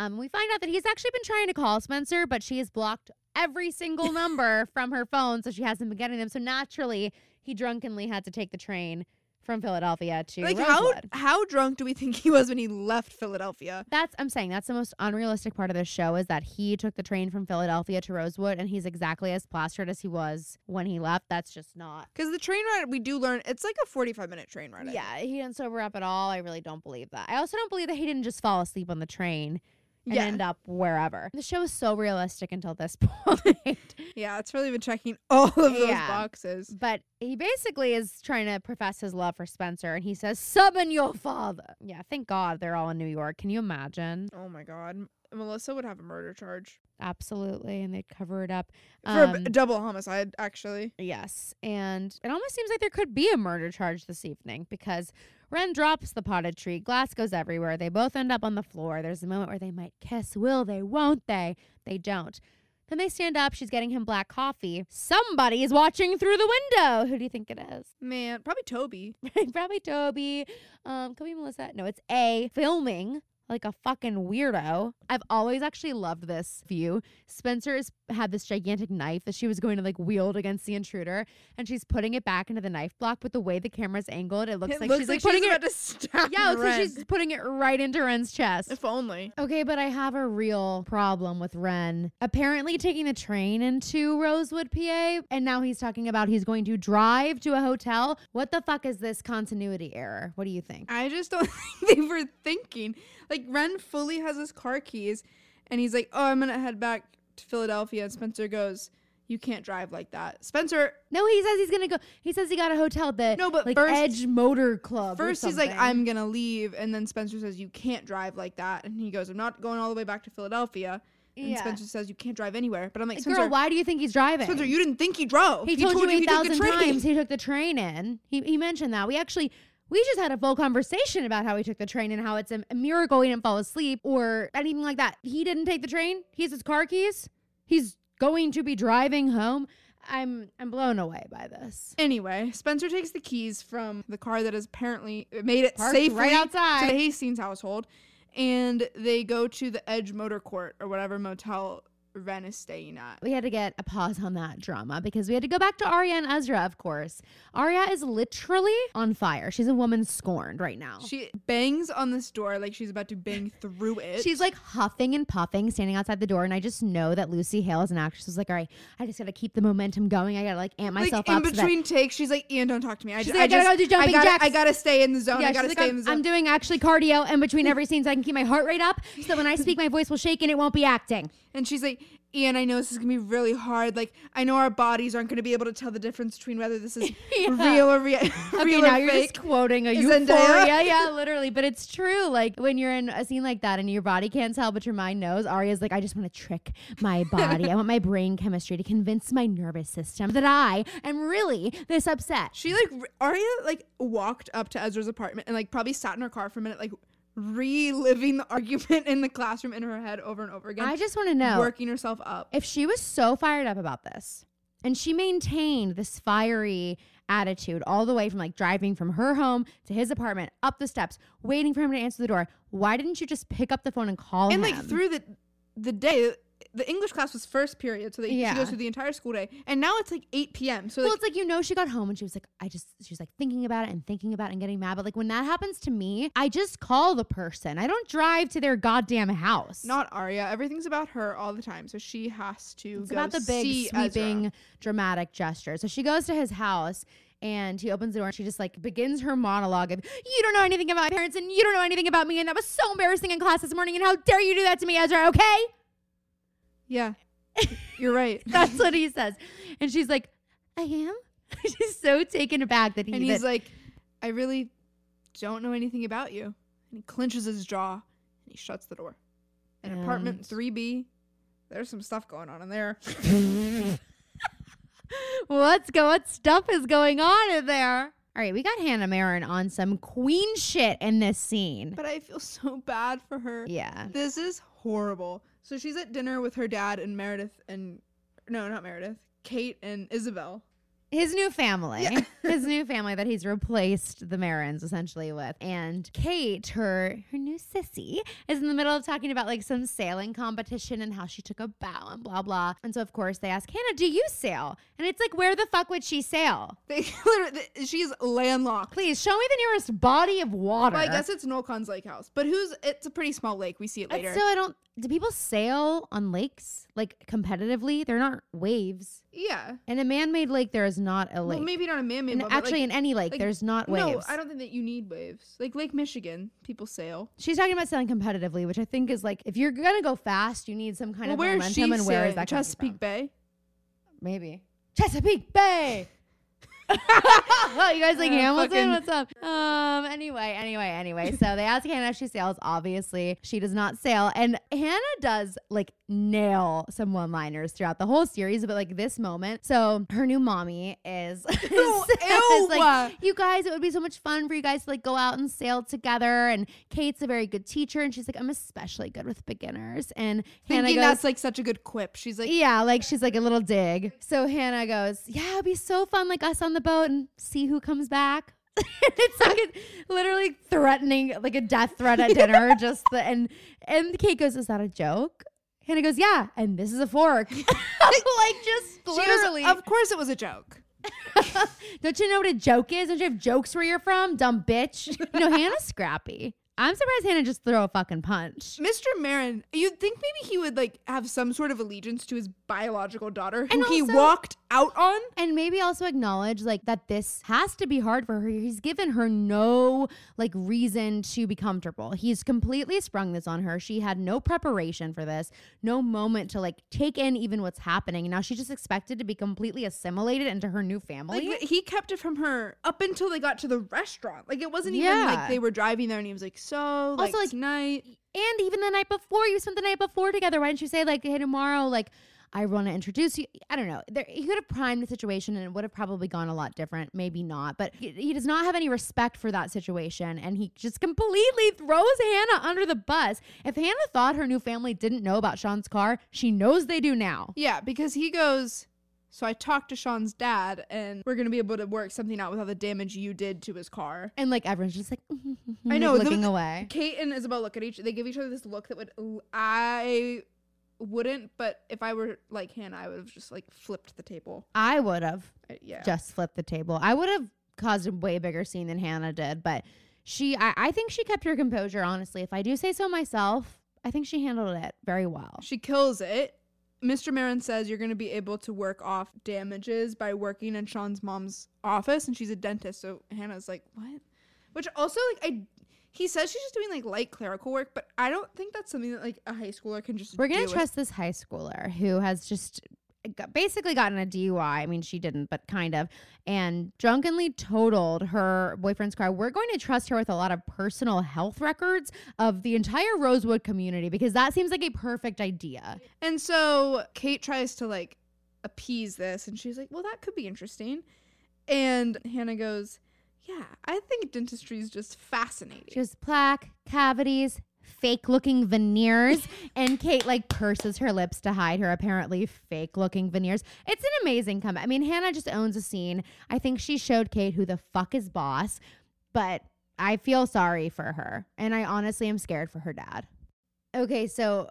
Um, we find out that he's actually been trying to call Spencer, but she has blocked every single number from her phone, so she hasn't been getting them. So naturally, he drunkenly had to take the train from Philadelphia to Like how Rosewood. how drunk do we think he was when he left Philadelphia? That's I'm saying that's the most unrealistic part of this show is that he took the train from Philadelphia to Rosewood and he's exactly as plastered as he was when he left. That's just not. Because the train ride, we do learn it's like a forty-five minute train ride. Yeah, he didn't sober up at all. I really don't believe that. I also don't believe that he didn't just fall asleep on the train and yeah, end up wherever. The show is so realistic until this point. yeah. It's really been checking all of those Yeah. boxes. but he basically is trying to profess his love for Spencer and he says, Summon your father. Yeah, thank God they're all in New York. Can you imagine? Oh my god, Melissa would have a murder charge Absolutely. And they'd cover it up. for a Um, double homicide. Actually, Yes. And it almost seems like there could be a murder charge this evening because Wren drops the potted tree. Glass goes everywhere. They both end up on the floor. There's a moment where they might kiss. Will they? Won't they? They don't. Then they stand up. She's getting him black coffee. Somebody is watching through the window. Who do you think it is? man, probably Toby. Probably Toby. Um, could be Melissa. No, it's A filming like a fucking weirdo. I've always actually loved this view. Spencer has had this gigantic knife that she was going to like wield against the intruder, and she's putting it back into the knife block. But the way the camera's angled, it looks it like looks she's like like putting she's it. about to stab. Yeah, it looks like she's putting it right into Wren's chest. If only. Okay, but I have a real problem with Wren. Apparently taking the train into Rosewood, PA, and now he's talking about he's going to drive to a hotel. What the fuck is this continuity error? What do you think? I just don't think they were thinking. Like Wren fully has his car keys, and he's like, "Oh, I'm gonna head back to Philadelphia." And Spencer goes, "You can't drive like that." Spencer No, he says he's gonna go. He says he got a hotel at the No, but like first- Edge Motor Club. or First, he's like. I'm gonna leave, and then Spencer says, "You can't drive like that," and he goes, "I'm not going all the way back to Philadelphia." And Yeah. Spencer says, "You can't drive anywhere." But I'm like, Spencer, Girl, why do you think he's driving? Spencer, you didn't think he drove. he told, you he eight thousand train." times he took the train in. He he mentioned that. We actually we just had a full conversation about how he took the train and how it's a, miracle he didn't fall asleep or anything like that. He didn't take the train. He has his car keys. He's going to be driving home. I'm I'm blown away by this. Anyway, Spencer takes the keys from the car that has apparently made it Parked safely right outside. to the Hastings household, and they go to the Edge Motor Court or whatever motel Wren is staying at. We had to get a pause on that drama because we had to go back to Aria and Ezra, of course. Aria is literally on fire. She's a woman scorned right now. She bangs on this door like she's about to bang through it. She's like huffing and puffing, standing outside the door, and I just know that Lucy Hale as an actress was like, "All right, I just gotta keep the momentum going. I gotta like amp like myself in up." so that- between takes, she's like, "Ian, don't talk to me. I, She's like, I "I gotta just, go do jumping I gotta, jacks." I gotta stay in the zone. yeah, I got to like, stay I'm, in the zone." I'm doing actually cardio in between every scene so I can keep my heart rate up, so that when I speak, my voice will shake and it won't be acting. And she's like, "Ian, I know this is gonna be really hard. Like, I know our bodies aren't gonna be able to tell the difference between whether this is Yeah. real or rea- Okay, real now or you're fake." just quoting a Zendaya. euphoria. yeah, yeah, literally. But it's true. Like when you're in a scene like that and your body can't tell, but your mind knows. Aria's like, I just want to trick my body. I want my brain chemistry to convince my nervous system that I am really this upset. She like Aria like walked up to Ezra's apartment and like probably sat in her car for a minute, like reliving the argument in the classroom in her head over and over again, I just want to know working herself up. if she was so fired up about this and she maintained this fiery attitude all the way from like driving from her home to his apartment up the steps waiting for him to answer the door why didn't you just pick up the phone and call and him And like through the the day, the English class was first period, so that Yeah. she goes through the entire school day, and now it's like 8 p.m. So well like, it's like you know she got home and she was like i just she was like thinking about it and thinking about it and getting mad but like when that happens to me i just call the person i don't drive to their goddamn house not Aria. Everything's about her all the time, so she has to. It's go about the big see sweeping Ezra. dramatic gesture. So she goes to his house and he opens the door and she just like begins her monologue of you don't know anything about my parents and you don't know anything about me and that was so embarrassing in class this morning and how dare you do that to me Ezra okay Yeah, you're right. that's what he says and she's like I am she's so taken aback that he and he's like, I really don't know anything about you. And he clenches his jaw and he shuts the door. In apartment 3B, there's some stuff going on in there. What's go? What stuff is going on in there? All right, we got Hanna Marin on some queen shit in this scene. But I feel so bad for her. Yeah. This is horrible. So she's at dinner with her dad and Meredith and no, not Meredith. Kate and Isabel. his new family, Yeah. his new family that he's replaced the Marins essentially with. And Kate, her her new sissy, is in the middle of talking about like some sailing competition and how she took a bow and blah blah. And so of course they ask Hanna, "Do you sail?" And it's like, where the fuck would she sail? They literally, she's landlocked. Please show me the nearest body of water. Well, I guess it's Noel Kahn's lake house, but who's? It's a pretty small lake. We see it later. still, I don't. Do people sail on lakes like competitively? They're not waves. yeah. In a man-made lake, there is not a lake. Well, maybe not a man-made. and actually, like, in any lake, like, there's not waves. no. I don't think that you need waves. Like Lake Michigan, people sail. She's talking about sailing competitively, which I think is like if you're gonna go fast, you need some kind well, of where is momentum. she and where is sailing? that Chesapeake? Bay. Maybe Chesapeake Bay. you guys like Uh, Hamilton? What's up? Um. Anyway, anyway, anyway. So they ask Hanna if she sails. Obviously, she does not sail, and Hanna does like nail some one-liners throughout the whole series, but like this moment. So her new mommy is, ew. like, you guys, it would be so much fun for you guys to like go out and sail together. And Kate's a very good teacher, and she's like, I'm especially good with beginners. And Hanna Thinking goes, that's like such a good quip. She's like, yeah, like she's like a little dig. So Hanna goes, Yeah, it'd be so fun, like us on the boat and see who comes back. it's like a, literally threatening, like a death threat at dinner. just the and and Kate goes, Is that a joke? Hanna goes, Yeah, and this is a fork. like just she goes, literally. of course it was a joke. Don't you know what a joke is? Don't you have jokes where you're from, dumb bitch? You know, Hanna's scrappy. I'm surprised Hanna just throw a fucking punch. Mr. Marin, you'd think maybe he would like have some sort of allegiance to his biological daughter who And he walked out on. and maybe also acknowledge like that this has to be hard for her. He's given her no like reason to be comfortable. He's completely sprung this on her. She had no preparation for this, no moment to like take in even what's happening. Now she's just expected to be completely assimilated into her new family. Like he kept it from her up until they got to the restaurant. Like it wasn't even like they were driving there and he was like, "So, like, Also, like, tonight." and even the night before, you spent the night before together. Why didn't you say like, hey, tomorrow, like I want to introduce you. I don't know. There, he could have primed the situation and it would have probably gone a lot different. Maybe not. But he, he does not have any respect for that situation. And he just completely throws Hanna under the bus. If Hanna thought her new family didn't know about Sean's car, she knows they do now. Yeah, because he goes, "So I talked to Sean's dad and we're going to be able to work something out with all the damage you did to his car." And like everyone's just like, I know, the- looking away. Kate and Isabel look at each they give each other this look that would I wouldn't, but if I were like Hanna, I would have just like flipped the table. I would have. I- uh, yeah. just flipped the table. I would have caused a way bigger scene than Hanna did, but she, I, I think she kept her composure. Honestly, if I do say so myself, I think she handled it very well. She kills it. Mr. Marin says you're going to be able to work off damages by working in Sean's mom's office, and she's a dentist. So Hanna's like, "What?" Which also, like, I he says she's just doing like light clerical work, but I don't think that's something that like a high schooler can just. We're gonna trust this high schooler who has just got- basically gotten a DUI. I mean, she didn't, but kind of, and drunkenly totaled her boyfriend's car. We're going to trust her with a lot of personal health records of the entire Rosewood community because that seems like a perfect idea. And so Kate tries to like appease this, and she's like, "Well, that could be interesting." And Hanna goes, "Yeah, I think dentistry is just fascinating." Just plaque, cavities, fake looking veneers, and Kate like purses her lips to hide her apparently fake looking veneers. It's an amazing comeback. I mean, Hanna just owns a scene. I think she showed Kate who the fuck is boss, but I feel sorry for her. And I honestly am scared for her dad. Okay, so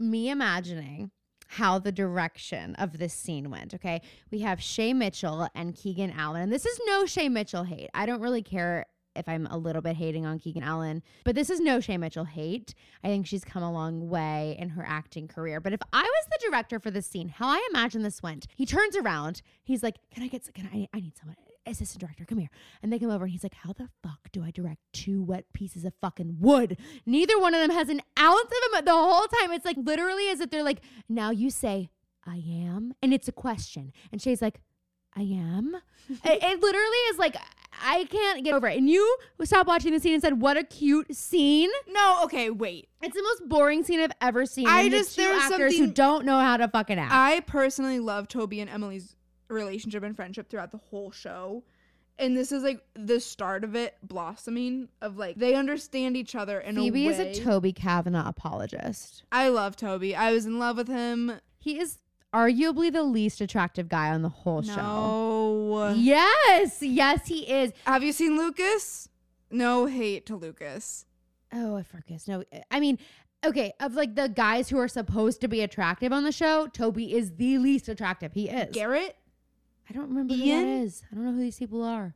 me imagining how the direction of this scene went. Okay. We have Shay Mitchell and Keegan Allen. And this is no Shay Mitchell hate. I don't really care if I'm a little bit hating on Keegan Allen, but this is no Shay Mitchell hate. I think she's come a long way in her acting career. But if I was the director for this scene, how I imagine this went, he turns around, he's like, Can I get, can I, I need someone, assistant director, come here. And they come over and he's like, How the fuck do I direct two wet pieces of fucking wood? Neither one of them has an ounce of them the whole time. It's like literally as if they're like, Now you say, I am. And it's a question. And Shay's like, I am. it, it literally is like, I can't get over it. And you stopped watching the scene and said, What a cute scene. No, okay, wait. It's the most boring scene I've ever seen. I And the just- two there's actors who don't know how to fucking act. I personally love Toby and Emily's relationship and friendship throughout the whole show. And this is like the start of it blossoming of like they understand each other in Phoebe a is a Toby Cavanaugh apologist. I love Toby. I was in love with him. He is arguably the least attractive guy on the whole show. No. Yes, yes, he is. Have you seen Lucas? No hate to Lucas. Oh, I forget. No, I mean, okay, of like the guys who are supposed to be attractive on the show, Toby is the least attractive. He is. Garrett? I don't remember who Ian? that is. I don't know who these people are.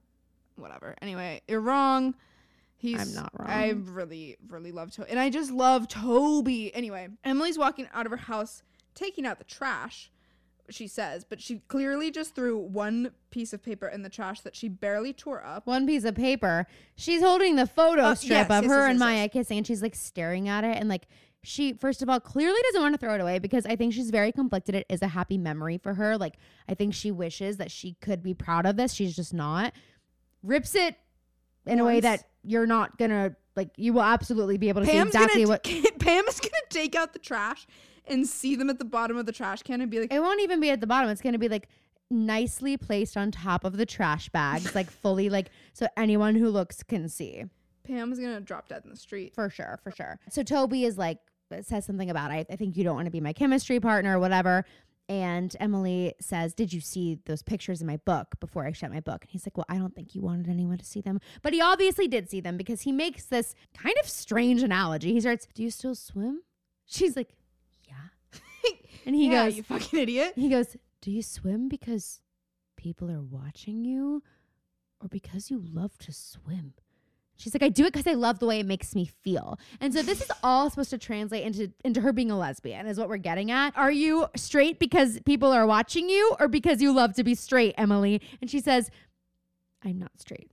Whatever. Anyway, you're wrong. He's I'm not wrong. I really, really love Toby. And I just love Toby. Anyway, Emily's walking out of her house, taking out the trash, she says, but she clearly just threw one piece of paper in the trash that she barely tore up. One piece of paper. She's holding the photo Uh, strip yes, of yes, her yes, and Maya kissing, and she's like staring at it. And like, she, first of all, clearly doesn't want to throw it away because I think she's very conflicted. It is a happy memory for her. Like, I think she wishes that she could be proud of this. She's just not. Rips it in a way that you're not gonna, like, you will absolutely be able to Pam's see exactly gonna what. Pam is gonna take out the trash and see them at the bottom of the trash can and be like, It won't even be at the bottom. It's going to be like nicely placed on top of the trash bags, like fully like so anyone who looks can see. Pam's gonna drop dead in the street. For sure, for sure. So Toby is like says something about I, I think you don't want to be my chemistry partner or whatever. And Emily says, Did you see those pictures in my book before I shut my book? And he's like, Well, I don't think you wanted anyone to see them. But he obviously did see them because he makes this kind of strange analogy. He starts, Do you still swim? She's like, Yeah. And he yeah, goes, you fucking idiot. he goes, Do you swim because people are watching you or because you love to swim? She's like, I do it because I love the way it makes me feel. And so this is all supposed to translate into into her being a lesbian, is what we're getting at. Are you straight because people are watching you or because you love to be straight, Emily? And she says, I'm not straight.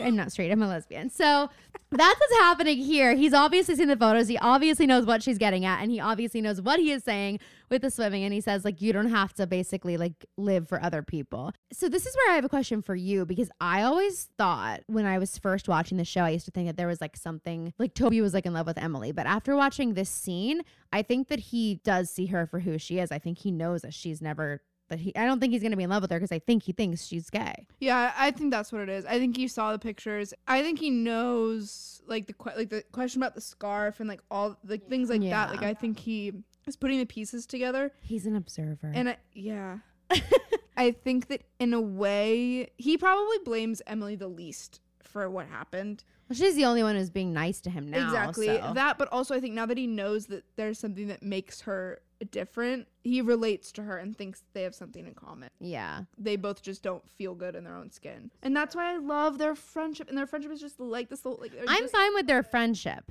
I'm not straight. I'm a lesbian. So that's what's happening here. He's obviously seen the photos. He obviously knows what she's getting at, and he obviously knows what he is saying with the swimming. And he says, like, you don't have to basically like live for other people. So this is where I have a question for you because I always thought when I was first watching the show, I used to think that there was like something like Toby was like in love with Emily. But after watching this scene, I think that he does see her for who she is. I think he knows that she's never. That he, I don't think he's gonna be in love with her because I think he thinks she's gay. Yeah, I think that's what it is. I think he saw the pictures. I think he knows like the que- like the question about the scarf and like all like things like that. Like I think he is putting the pieces together. He's an observer. And I, yeah, I think that in a way he probably blames Emily the least for what happened. Well, she's the only one who's being nice to him now. exactly so. that, but also I think now that he knows that there's something that makes her different, he relates to her and thinks they have something in common. yeah. they both just don't feel good in their own skin. And that's why I love their friendship. And their friendship is just like this little like I'm just- fine with their friendship.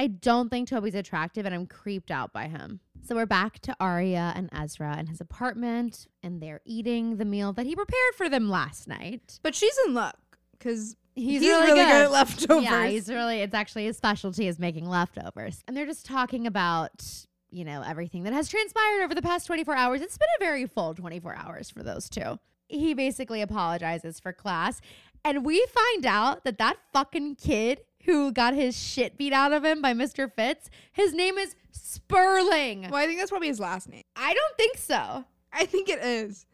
I don't think Toby's attractive and I'm creeped out by him. So we're back to Aria and Ezra in his apartment and they're eating the meal that he prepared for them last night. But she's in luck because He's, he's, really, really, good. good. at leftovers. Yeah, he's really it's actually his specialty is making leftovers. And they're just talking about, you know, everything that has transpired over the past 24 hours. It's been a very full 24 hours for those two. He basically apologizes for class, and we find out that that fucking kid who got his shit beat out of him by Mr. Fitz, his name is Sperling. well, I think that's probably his last name. I don't think so. I think it is.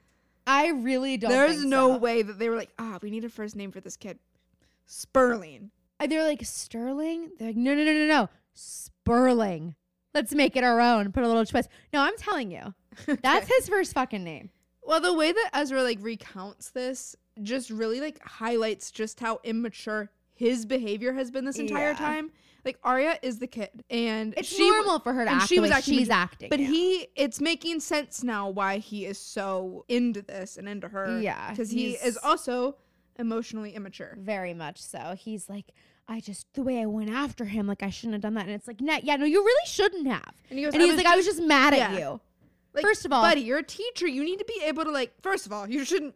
I really don't. There's no so. way that they were like, ah, we need a first name for this kid. Sperling. Uh, They're like Sterling. They're like, no, no, no, no, no, Sperling. Let's make it our own. Put a little twist. No, I'm telling you, that's his first fucking name. well, the way that Ezra like recounts this just really like highlights just how immature his behavior has been this entire Yeah. time. Like Aria is the kid, and It's she normal for her to act she was acting she's acting. But now. he, it's making sense now why he is so into this and into her. Yeah, because he is also emotionally immature. very much so. He's like, I just the way I went after him, like I shouldn't have done that. And it's like, nah, yeah, no, you really shouldn't have. And he goes, And he's was like, I was just mad at yeah. you. Like, First of all- buddy, you're a teacher. You need to be able to like. First of all, you shouldn't.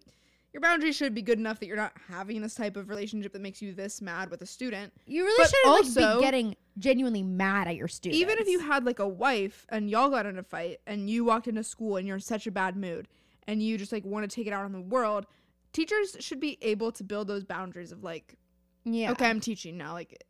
Your boundaries should be good enough that you're not having this type of relationship that makes you this mad with a student. You really But shouldn't like, also- be getting genuinely mad at your student. Even if you had like a wife and y'all got in a fight and you walked into school and you're in such a bad mood and you just like want to take it out on the world, teachers should be able to build those boundaries of like, yeah, okay, I'm teaching now. Like,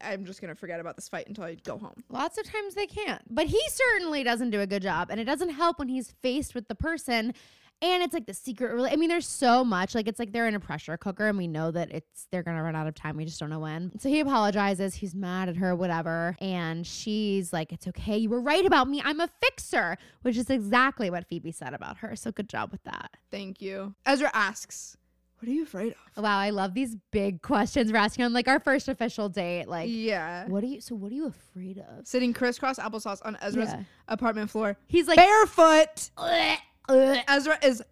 I'm just gonna forget about this fight until I go home. Lots of times they can't. But he certainly doesn't do a good job. And it doesn't help when he's faced with the person and it's like the secret. I mean, there's so much. Like it's like they're in a pressure cooker, and we know that it's they're gonna run out of time. We just don't know when. So he apologizes. He's mad at her, whatever, and she's like, "It's okay. You were right about me. I'm a fixer," which is exactly what Phoebe said about her. So good job with that. Thank you. Ezra asks, "What are you afraid of?" Wow, I love these big questions we're asking on like our first official date. Like, yeah. what are you? So what are you afraid of? Sitting crisscross applesauce on Ezra's Yeah. apartment floor, He's like, barefoot. "Ugh, ugh." Ezra is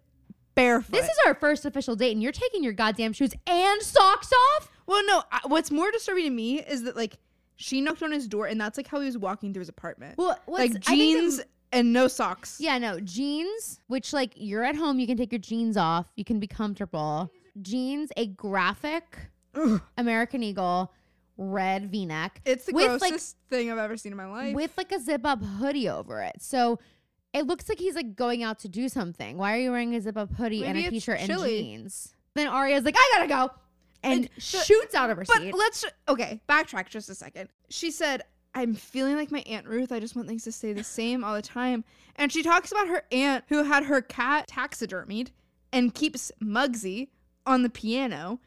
barefoot. this is our first official date, and you're taking your goddamn shoes and socks off. well, no. I, what's more disturbing to me is that like she knocked on his door, and that's like how he was walking through his apartment, Well, what's, like jeans and no socks. Yeah, no, jeans, which like you're at home, you can take your jeans off, you can be comfortable. Jeans, a graphic Ugh. American Eagle red v neck It's the With, like- grossest thing I've ever seen in my life. with like a zip up hoodie over it. So it looks like he's like going out to do something. Why are you wearing a zip up hoodie and Maybe a it's t shirt and jeans? Then Aria's like, I gotta go. And And shoots out of her But seat. let's okay, backtrack just a second. She said, "I'm feeling like my aunt Ruth. I just want things to stay the same all the time." And she talks about her aunt who had her cat taxidermied and keeps Muggsy on the piano.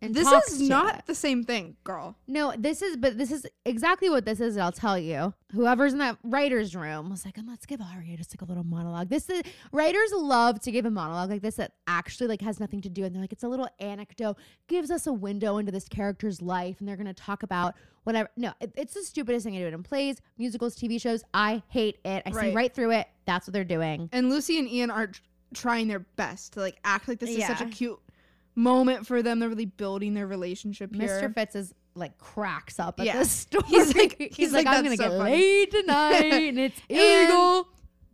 And this is not the same thing, girl. No, this is, but this is exactly what this is. I'll tell you. Whoever's in that writer's room was like, and let's give Aria just like a little monologue. This is writers love to give a monologue like this that actually like has nothing to do, and they're like, it's a little anecdote, gives us a window into this character's life, and they're gonna talk about whatever. No, it- it's the stupidest thing to do it in plays, musicals, TV shows. I hate it. I see Right. right through it. That's what they're doing. And Lucy and Ian are trying their best to like act like this is such a cute moment for them. They're really building their relationship here. Mr. Fitz is like cracks up at Yeah. this story. He's like- he's, he's like, like, I'm gonna "That's get so funny." laid tonight, and it's And- Eagle.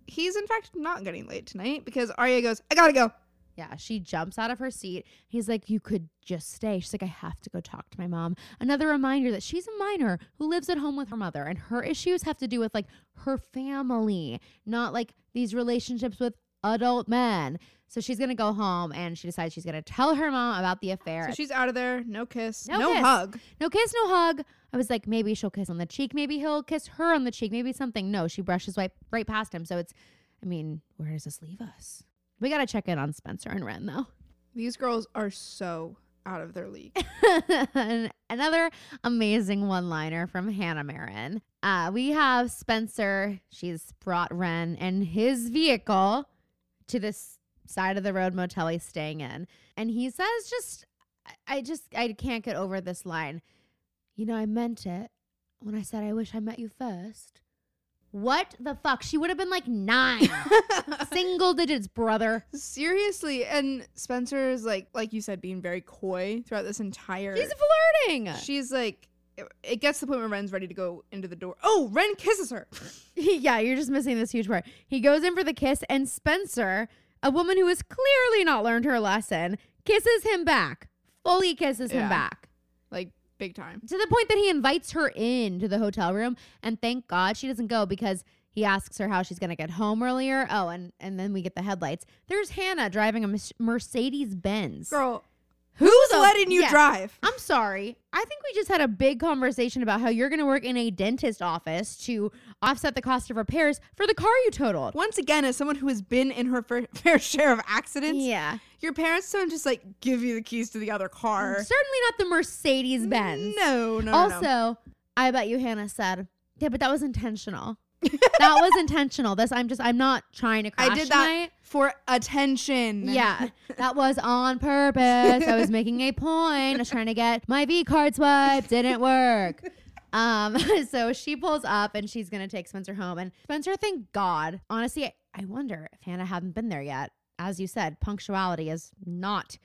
He's in fact not getting laid tonight because Aria goes, "I gotta go." Yeah, she jumps out of her seat. He's like, You could just stay. She's like, I have to go talk to my mom. Another reminder that she's a minor who lives at home with her mother, and her issues have to do with like her family, not like these relationships with adult men. So she's gonna go home and she decides she's gonna tell her mom about the affair. So she's out of there. No kiss. No No, kiss. hug. no kiss, no hug. I was like, maybe she'll kiss on the cheek, maybe he'll kiss her on the cheek, maybe something. No, she brushes right, right past him. So it's, I mean, where does this leave us? We gotta check in on Spencer and Wren though. These girls are so out of their league. Another amazing one liner from Hanna Marin. Uh, we have Spencer. She's brought Wren and his vehicle to this side of the road motel he's staying in. And he says, just, I- just, I can't get over this line. You know, I meant it when I said I wish I met you first. What the fuck? She would have been like nine. Single digits, brother. Seriously, and Spencer is like, like you said, being very coy throughout this entire. She's flirting. She's like, it, it gets to the point where Wren's ready to go into the door. Oh, Wren kisses her. yeah, you're just missing this huge part. He goes in for the kiss, and Spencer, a woman who has clearly not learned her lesson, kisses him back. Fully kisses Yeah. him back. Like big time. To the point that he invites her in to the hotel room, and thank God she doesn't go because he asks her how she's gonna get home earlier. Oh, and and then we get the headlights. There's Hanna driving a Mercedes Benz. Girl, who's letting you yeah. drive? I'm sorry. I think we just had a big conversation about how you're going to work in a dentist office to offset the cost of repairs for the car you totaled. Once again, as someone who has been in her fair, share of accidents, Yeah. your parents don't just like give you the keys to the other car. Mm, certainly not the Mercedes Benz. No, no, no, also, no. I bet you Hanna said, yeah, but that was intentional. that was intentional. This I'm just I'm not trying to crash I did that tonight. for attention. Yeah, that was on purpose. I was making a point. I was trying to get my V card swipe. Didn't work. Um, so she pulls up and she's gonna take Spencer home. And Spencer, thank God. Honestly, I, I wonder if Hanna hadn't been there yet. As you said, punctuality is not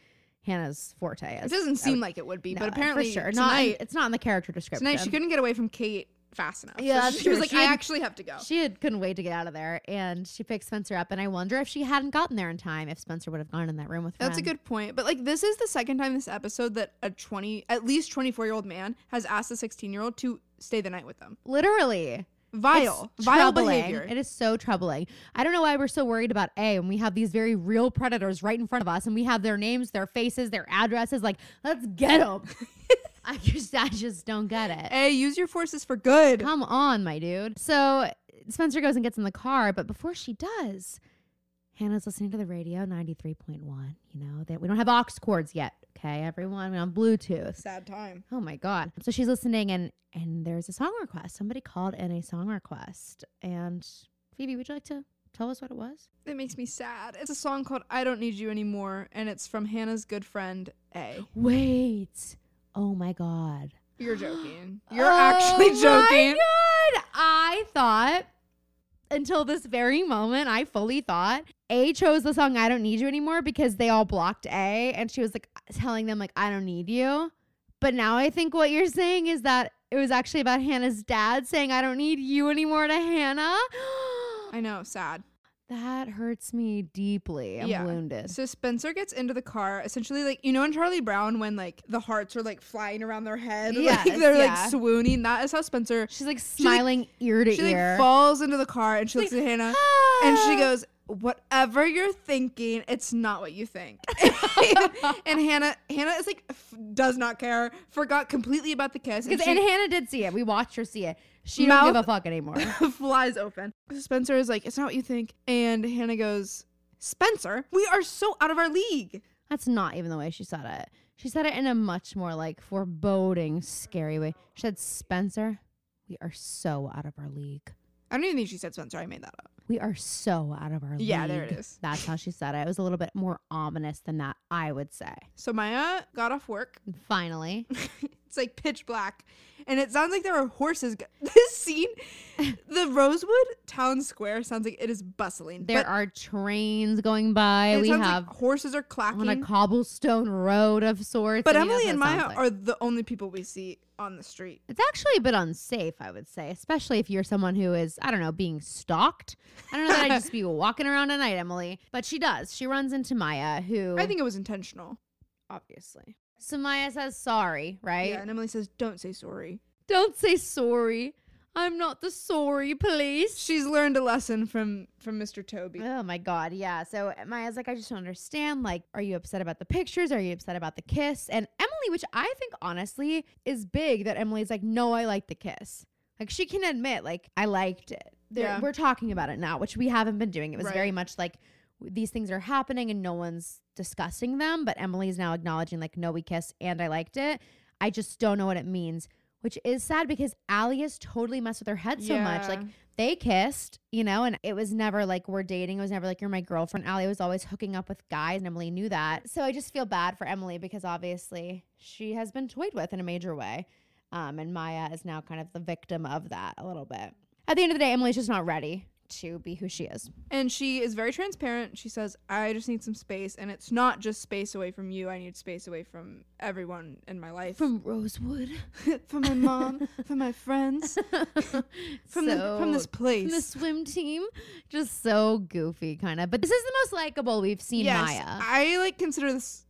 Hanna's forte. It doesn't seem would- like it would be, no, but apparently for sure, not. tonight, It's not in the character description. tonight she couldn't get away from Kate fast enough. Yeah, So she was like, She I had- actually have to go. She had, couldn't wait to get out of there, and she picked Spencer up. And I wonder if she hadn't gotten there in time, if Spencer would have gone in that room with. Her. That's a good point. But like this is the second time this episode that a 20 at least 24 year old man has asked a 16 year old to stay the night with them. Literally. Vile. It's Vile troubling. behavior. It is so troubling. I don't know why we're so worried about A when we have these very real predators right in front of us and we have their names, their faces, their addresses. Like, let's get them. I just, I just don't get it. Hey, use your forces for good. Come on, my dude. So Spencer goes and gets in the car, but before she does, Hanna's listening to the radio, 93.1. You know, that we don't have aux cords yet. Okay, everyone, we're on Bluetooth. Sad time. Oh my god. So she's listening and and there's a song request. Somebody called in a song request. And Phoebe, would you like to tell us what it was? It makes me sad. It's a song called I Don't Need You Anymore, and it's from Hanna's good friend, A. Wait. Oh my god. You're joking. You're Oh actually my joking. God. I thought until this very moment, I fully thought A chose the song I Don't Need You Anymore because they all blocked A and she was like telling them like I don't need you. But now I think what you're saying is that it was actually about Hanna's dad saying I don't need you anymore to Hanna. I know, sad. That hurts me deeply. I'm Yeah. wounded. So Spencer gets into the car, essentially like you know in Charlie Brown when like the hearts are like flying around their head, Yes, like they're yeah. like swooning. That is how Spencer She's like like- smiling ear to she ear. like falls into the car and she looks at Hanna and she "Ah." goes, "Whatever you're thinking, it's not what you think." and Hanna, Hanna is like f- does not care, forgot completely about the kiss, and Because she and Hanna did see it. We watched her see it. She don't give a fuck anymore. flies open. Spencer is like, "It's not what you think," and Hanna goes, "Spencer, we are so out of our league." That's not even the way she said it. She said it in a much more like foreboding, scary way. She said, Spencer, we are so out of our league. I don't even think she said Spencer. I made that up. We are so out of our league. Yeah, there it is. That's how she said it. It was a little bit more ominous than that, I would say. So Maya got off work. Finally, It's like pitch black, and it sounds like there are horses. Go- this scene, the Rosewood Town Square sounds like it is bustling. there but are trains going by. We have like horses are clacking. on a cobblestone road of sorts. but I mean, Emily and Maya like. are the only people we see on the street. It's actually a bit unsafe, I would say, especially if you're someone who is, I don't know, being stalked. I don't know that I'd just be walking around at night, Emily. But she does. She runs into Maya, who I think it was intentional. obviously. So Maya says sorry, right? Yeah, and Emily says, "Don't say sorry." Don't say sorry. I'm not the sorry police. She's learned a lesson from from Mr. Toby. Oh my god, yeah. So Maya's like, I just don't understand. Like, are you upset about the pictures? Are you upset about the kiss? And Emily, which I think honestly is big, that Emily's like, no, I like the kiss. Like she can admit, like, I liked it. Yeah. We're talking about it now, which we haven't been doing. It was Right. very much like these things are happening and no one's discussing them. But Emily's now acknowledging, like, no, we kissed and I liked it. I just don't know what it means. Which is sad because Ali has totally messed with her head so much. Like they kissed, you know, and it was never like we're dating. It was never like you're my girlfriend. Ali was always hooking up with guys, and Emily knew that. So I just feel bad for Emily because obviously she has been toyed with in a major way. Um, and Maya is now kind of the victim of that a little bit. At the end of the day, Emily's just not ready to be who she is. And she is very transparent. She says, I just need some space. And it's not just space away from you. I need space away from everyone in my life. From Rosewood. from my mom, from my friends, from, the, from this place. from the swim team. Just so goofy, kind of. But this is the most likable we've seen yes, Maya. I like consider this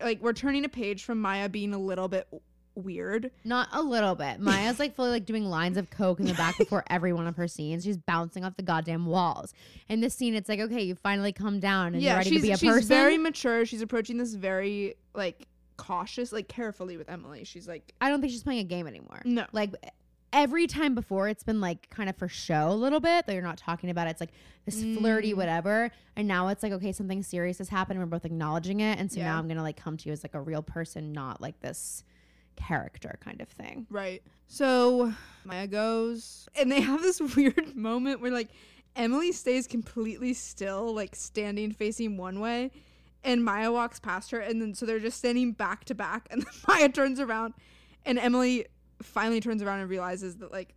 like we're turning a page from Maya being a little bit weird. Not a little bit. Maya's like fully like doing lines of coke in the back before every one of her scenes. She's bouncing off the goddamn walls. In this scene, it's like, okay, you finally come down and you're ready she's to be a she's person. very mature. She's approaching this very like cautious, like carefully with Emily. She's like, I don't think she's playing a game anymore. no, Like every time before, it's been like kind of for show a little bit that you're not talking about. It. It's like this flirty Mm. whatever, and now it's like okay, something serious has happened. and We're both acknowledging it, and so Yeah. now I'm gonna like come to you as like a real person, not like this character kind of thing. right. So Maya goes, and they have this weird moment where like Emily stays completely still, like standing facing one way. And Maya walks past her, and then so they're just standing back to back. And then Maya turns around, and Emily finally turns around and realizes that like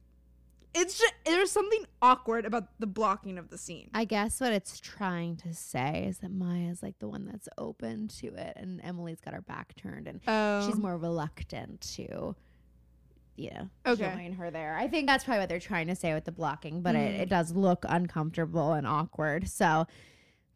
it's just there's something awkward about the blocking of the scene. I guess what it's trying to say is that Maya's like the one that's open to it, and Emily's got her back turned, and Oh, she's more reluctant to, you know, Okay. join her there. I think that's probably what they're trying to say with the blocking, but it, Mm. it does look uncomfortable and awkward. So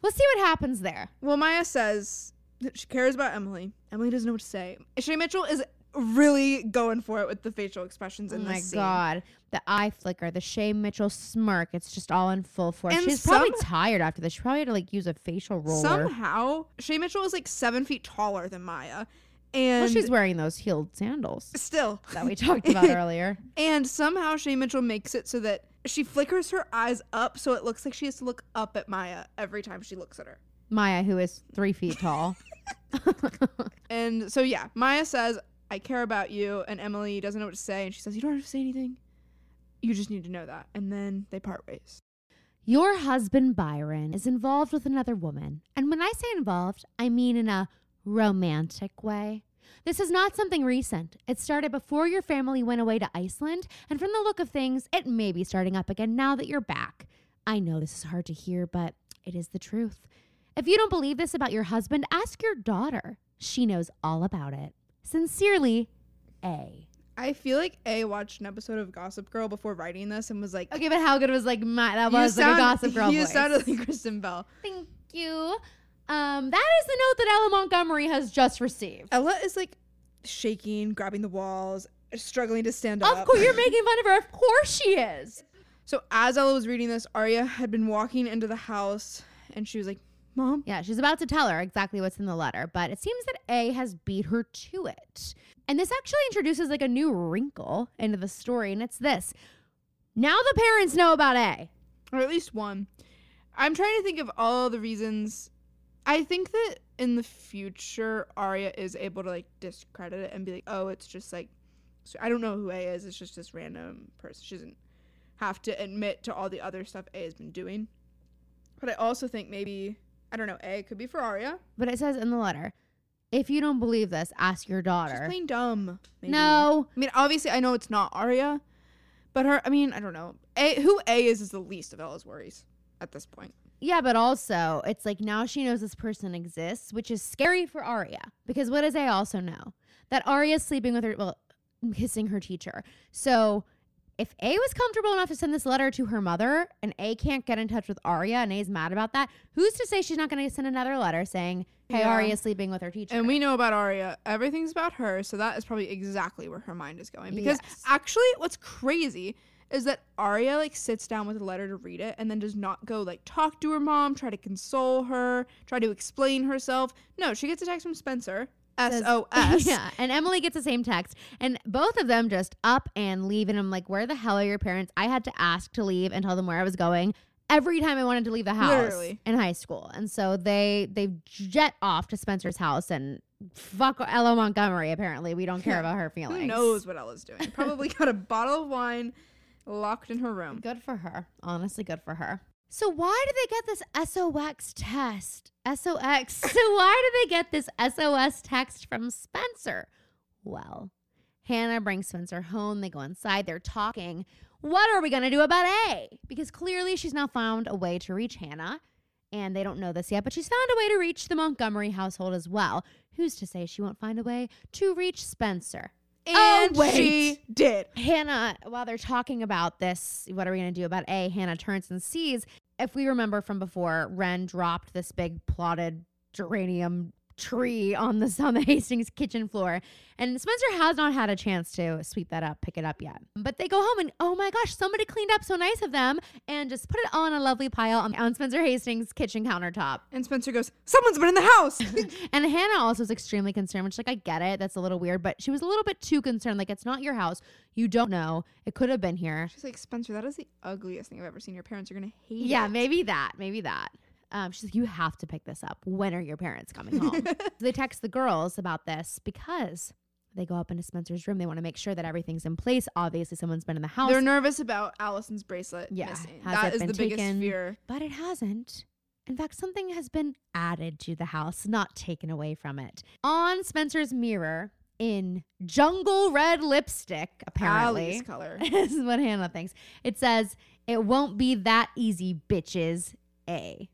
we'll see what happens there. Well, Maya says that she cares about Emily. Emily doesn't know what to say. Shay Mitchell is really going for it with the facial expressions Oh in my scene. Oh my god, the eye flicker, the Shay Mitchell smirk. It's just all in full force. And She's probably tired after this. She probably had to like use a facial roller. Somehow, Shay Mitchell is like seven feet taller than Maya, and well, she's wearing those heeled sandals still that we talked about earlier. And somehow Shay Mitchell makes it so that she flickers her eyes up so it looks like she has to look up at Maya every time she looks at her. Maya, who is three feet tall. And so yeah, Maya says, "I care about you," and Emily doesn't know what to say, and she says, "You don't have to say anything. You just need to know that." And then they part ways. Your husband, Byron, is involved with another woman. And when I say involved, I mean in a romantic way. This is not something recent. It started before your family went away to Iceland, and from the look of things, it may be starting up again now that you're back. I know this is hard to hear, but it is the truth. If you don't believe this about your husband, ask your daughter. She knows all about it. Sincerely, A. I feel like A watched an episode of Gossip Girl before writing this and was like, Okay, but how good was like my that "You was like a Gossip Girl You voice. sounded like Kristen Bell." Thank you. Um, that is the note that Ella Montgomery has just received. Ella is like shaking, grabbing the walls, struggling to stand up. Of course, you're making fun of her. Of course she is. So as Ella was reading this, Aria had been walking into the house, and she was like, "Mom." Yeah, she's about to tell her exactly what's in the letter, but it seems that A has beat her to it. And this actually introduces like a new wrinkle into the story, and it's this. Now the parents know about A. or at least one. I'm trying to think of all the reasons. I think that in the future, Aria is able to like discredit it and be like, "Oh, it's just like, so I don't know who A is. It's just this random person." She doesn't have to admit to all the other stuff A has been doing. But I also think maybe I don't know. A could be for Aria. But it says in the letter, if you don't believe this, ask your She's daughter. playing dumb. maybe. No. I mean, obviously, I know it's not Aria, but her. I mean, I don't know. A who A is is the least of Ella's worries at this point. Yeah, but also it's like now she knows this person exists, which is scary for Aria because what does A also know? That Aria's sleeping with her, well, kissing her teacher. So if A was comfortable enough to send this letter to her mother and A can't get in touch with Aria and A's mad about that, who's to say she's not going to send another letter saying, hey, Yeah. Aria's sleeping with her teacher? And we know about Aria. Everything's about her, so that is probably exactly where her mind is going. Because Yes. actually, what's crazy is that Aria like sits down with a letter to read it and then does not go like talk to her mom, try to console her, try to explain herself. No, she gets a text from Spencer. S Says- O S. yeah, and Emily gets the same text, and both of them just up and leave, and I'm like, "Where the hell are your parents?" I had to ask to leave and tell them where I was going every time I wanted to leave the house Literally. in high school, and so they they jet off to Spencer's house and fuck Ella Montgomery. Apparently, we don't care Yeah. about her feelings. Who knows what Ella's doing? Probably got a bottle of wine locked in her room. Good for her. Honestly, good for her. So why did they get this SOX test? SOX. so why did they get this SOS text from Spencer? Well, Hanna brings Spencer home. They go inside. They're talking. What are we going to do about A? Because clearly she's now found a way to reach Hanna. And they don't know this yet, but she's found a way to reach the Montgomery household as well. Who's to say she won't find a way to reach Spencer? And oh, wait. she did. Hanna, while they're talking about this, what are we going to do about A? Hanna turns and sees, if we remember from before, Wren dropped this big plotted geranium tree on the on the Hastings kitchen floor, and Spencer has not had a chance to sweep that up, pick it up yet. But they go home and oh my gosh, somebody cleaned up so nice of them and just put it on a lovely pile on, on Spencer Hastings' kitchen countertop. And Spencer goes, Someone's been in the house. And Hanna also is extremely concerned, which like I get it, that's a little weird, but she was a little bit too concerned. Like it's not your house, you don't know, it could have been here. She's like, Spencer, that is the ugliest thing I've ever seen. Your parents are going to hate it. Yeah, it. maybe that. Maybe that. Um, she's like, you have to pick this up. When are your parents coming home? So they text the girls about this because they go up into Spencer's room. They want to make sure that everything's in place. Obviously, someone's been in the house, They're nervous about Alison's bracelet Yeah, missing. That is the biggest fear. but it hasn't. In fact, something has been added to the house, not taken away from it. On Spencer's mirror in jungle red lipstick, apparently. Ali's color. this is what Hanna thinks. It says, It won't be that easy, bitches. A.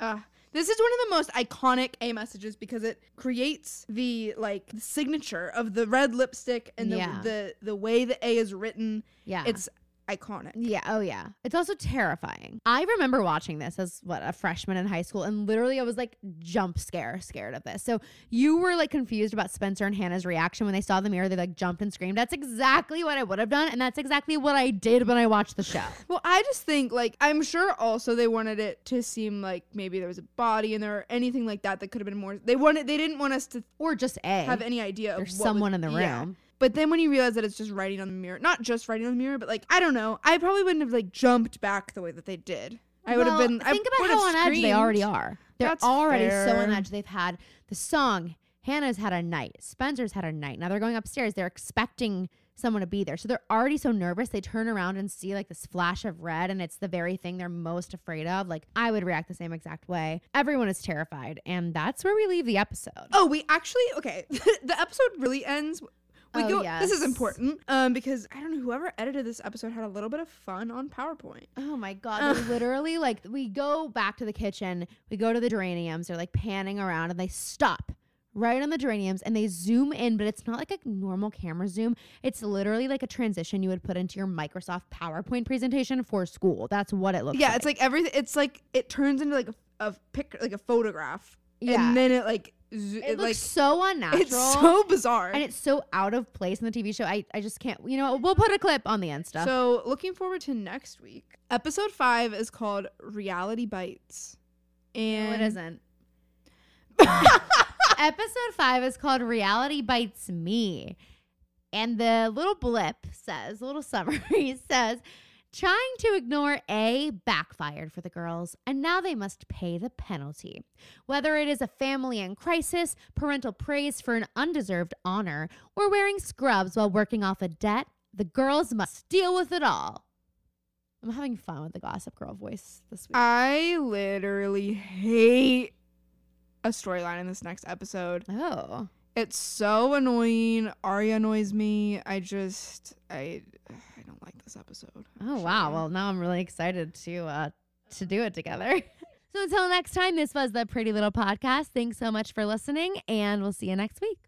Uh, this is one of the most iconic A messages because it creates the like signature of the red lipstick and the Yeah. the, the way the A is written. Yeah. It's iconic. Yeah, oh yeah. It's also terrifying. I remember watching this as what a freshman in high school and literally I was like jump scare scared of this. So you were like confused about Spencer and Hanna's reaction when they saw the mirror, they like jumped and screamed. That's exactly what I would have done and that's exactly what I did when I watched the show. Well, I just think like I'm sure also they wanted it to seem like maybe there was a body in there or anything like that that could have been more. They wanted they didn't want us to Or just A. have any idea There's someone was- in the yeah. But then when you realize that it's just writing on the mirror, not just writing on the mirror, but like I don't know, I probably wouldn't have like jumped back the way that they did. I would have Well, been. I Think about would have how on edge they already are. They're That's already so on edge. They've had the song. Hanna's had a night. Spencer's had a night. Now they're going upstairs. They're expecting someone to be there. So they're already so nervous. They turn around and see like this flash of red, and it's the very thing they're most afraid of. Like I would react the same exact way. Everyone is terrified, and that's where we leave the episode. Oh, we actually okay. the episode really ends. Oh, go. This is important, um, because I don't know. Whoever edited this episode had a little bit of fun on PowerPoint. Oh my god! Literally like we go back to the kitchen. We go to the geraniums. They're like panning around, and they stop right on the geraniums, and they zoom in. But it's not like a normal camera zoom. It's literally like a transition you would put into your Microsoft PowerPoint presentation for school. That's what it looks. yeah, like. Yeah, it's like everything. It's like it turns into like a, a pic, like a photograph, yeah. and then it like zo- it, it, looks like so unnatural. it's so bizarre. and it's so out of place in the TV show. I, I just can't. You know, we'll put a clip on the Insta. So looking forward to next week. Episode five is called Reality Bites, and no, it isn't. Episode five is called Reality Bites Me. And the little blip says, little summary says, trying to ignore A backfired for the girls, and now they must pay the penalty. Whether it is a family in crisis, parental praise for an undeserved honor, or wearing scrubs while working off a debt, the girls must deal with it all. I'm having fun with the Gossip Girl voice this week. I literally hate a storyline in this next episode. oh. It's so annoying. Aria annoys me. I just I I don't like this episode. Oh wow! Well, now I'm really excited to uh to do it together. so until next time, this was the Pretty Little Podcast. Thanks so much for listening, and we'll see you next week.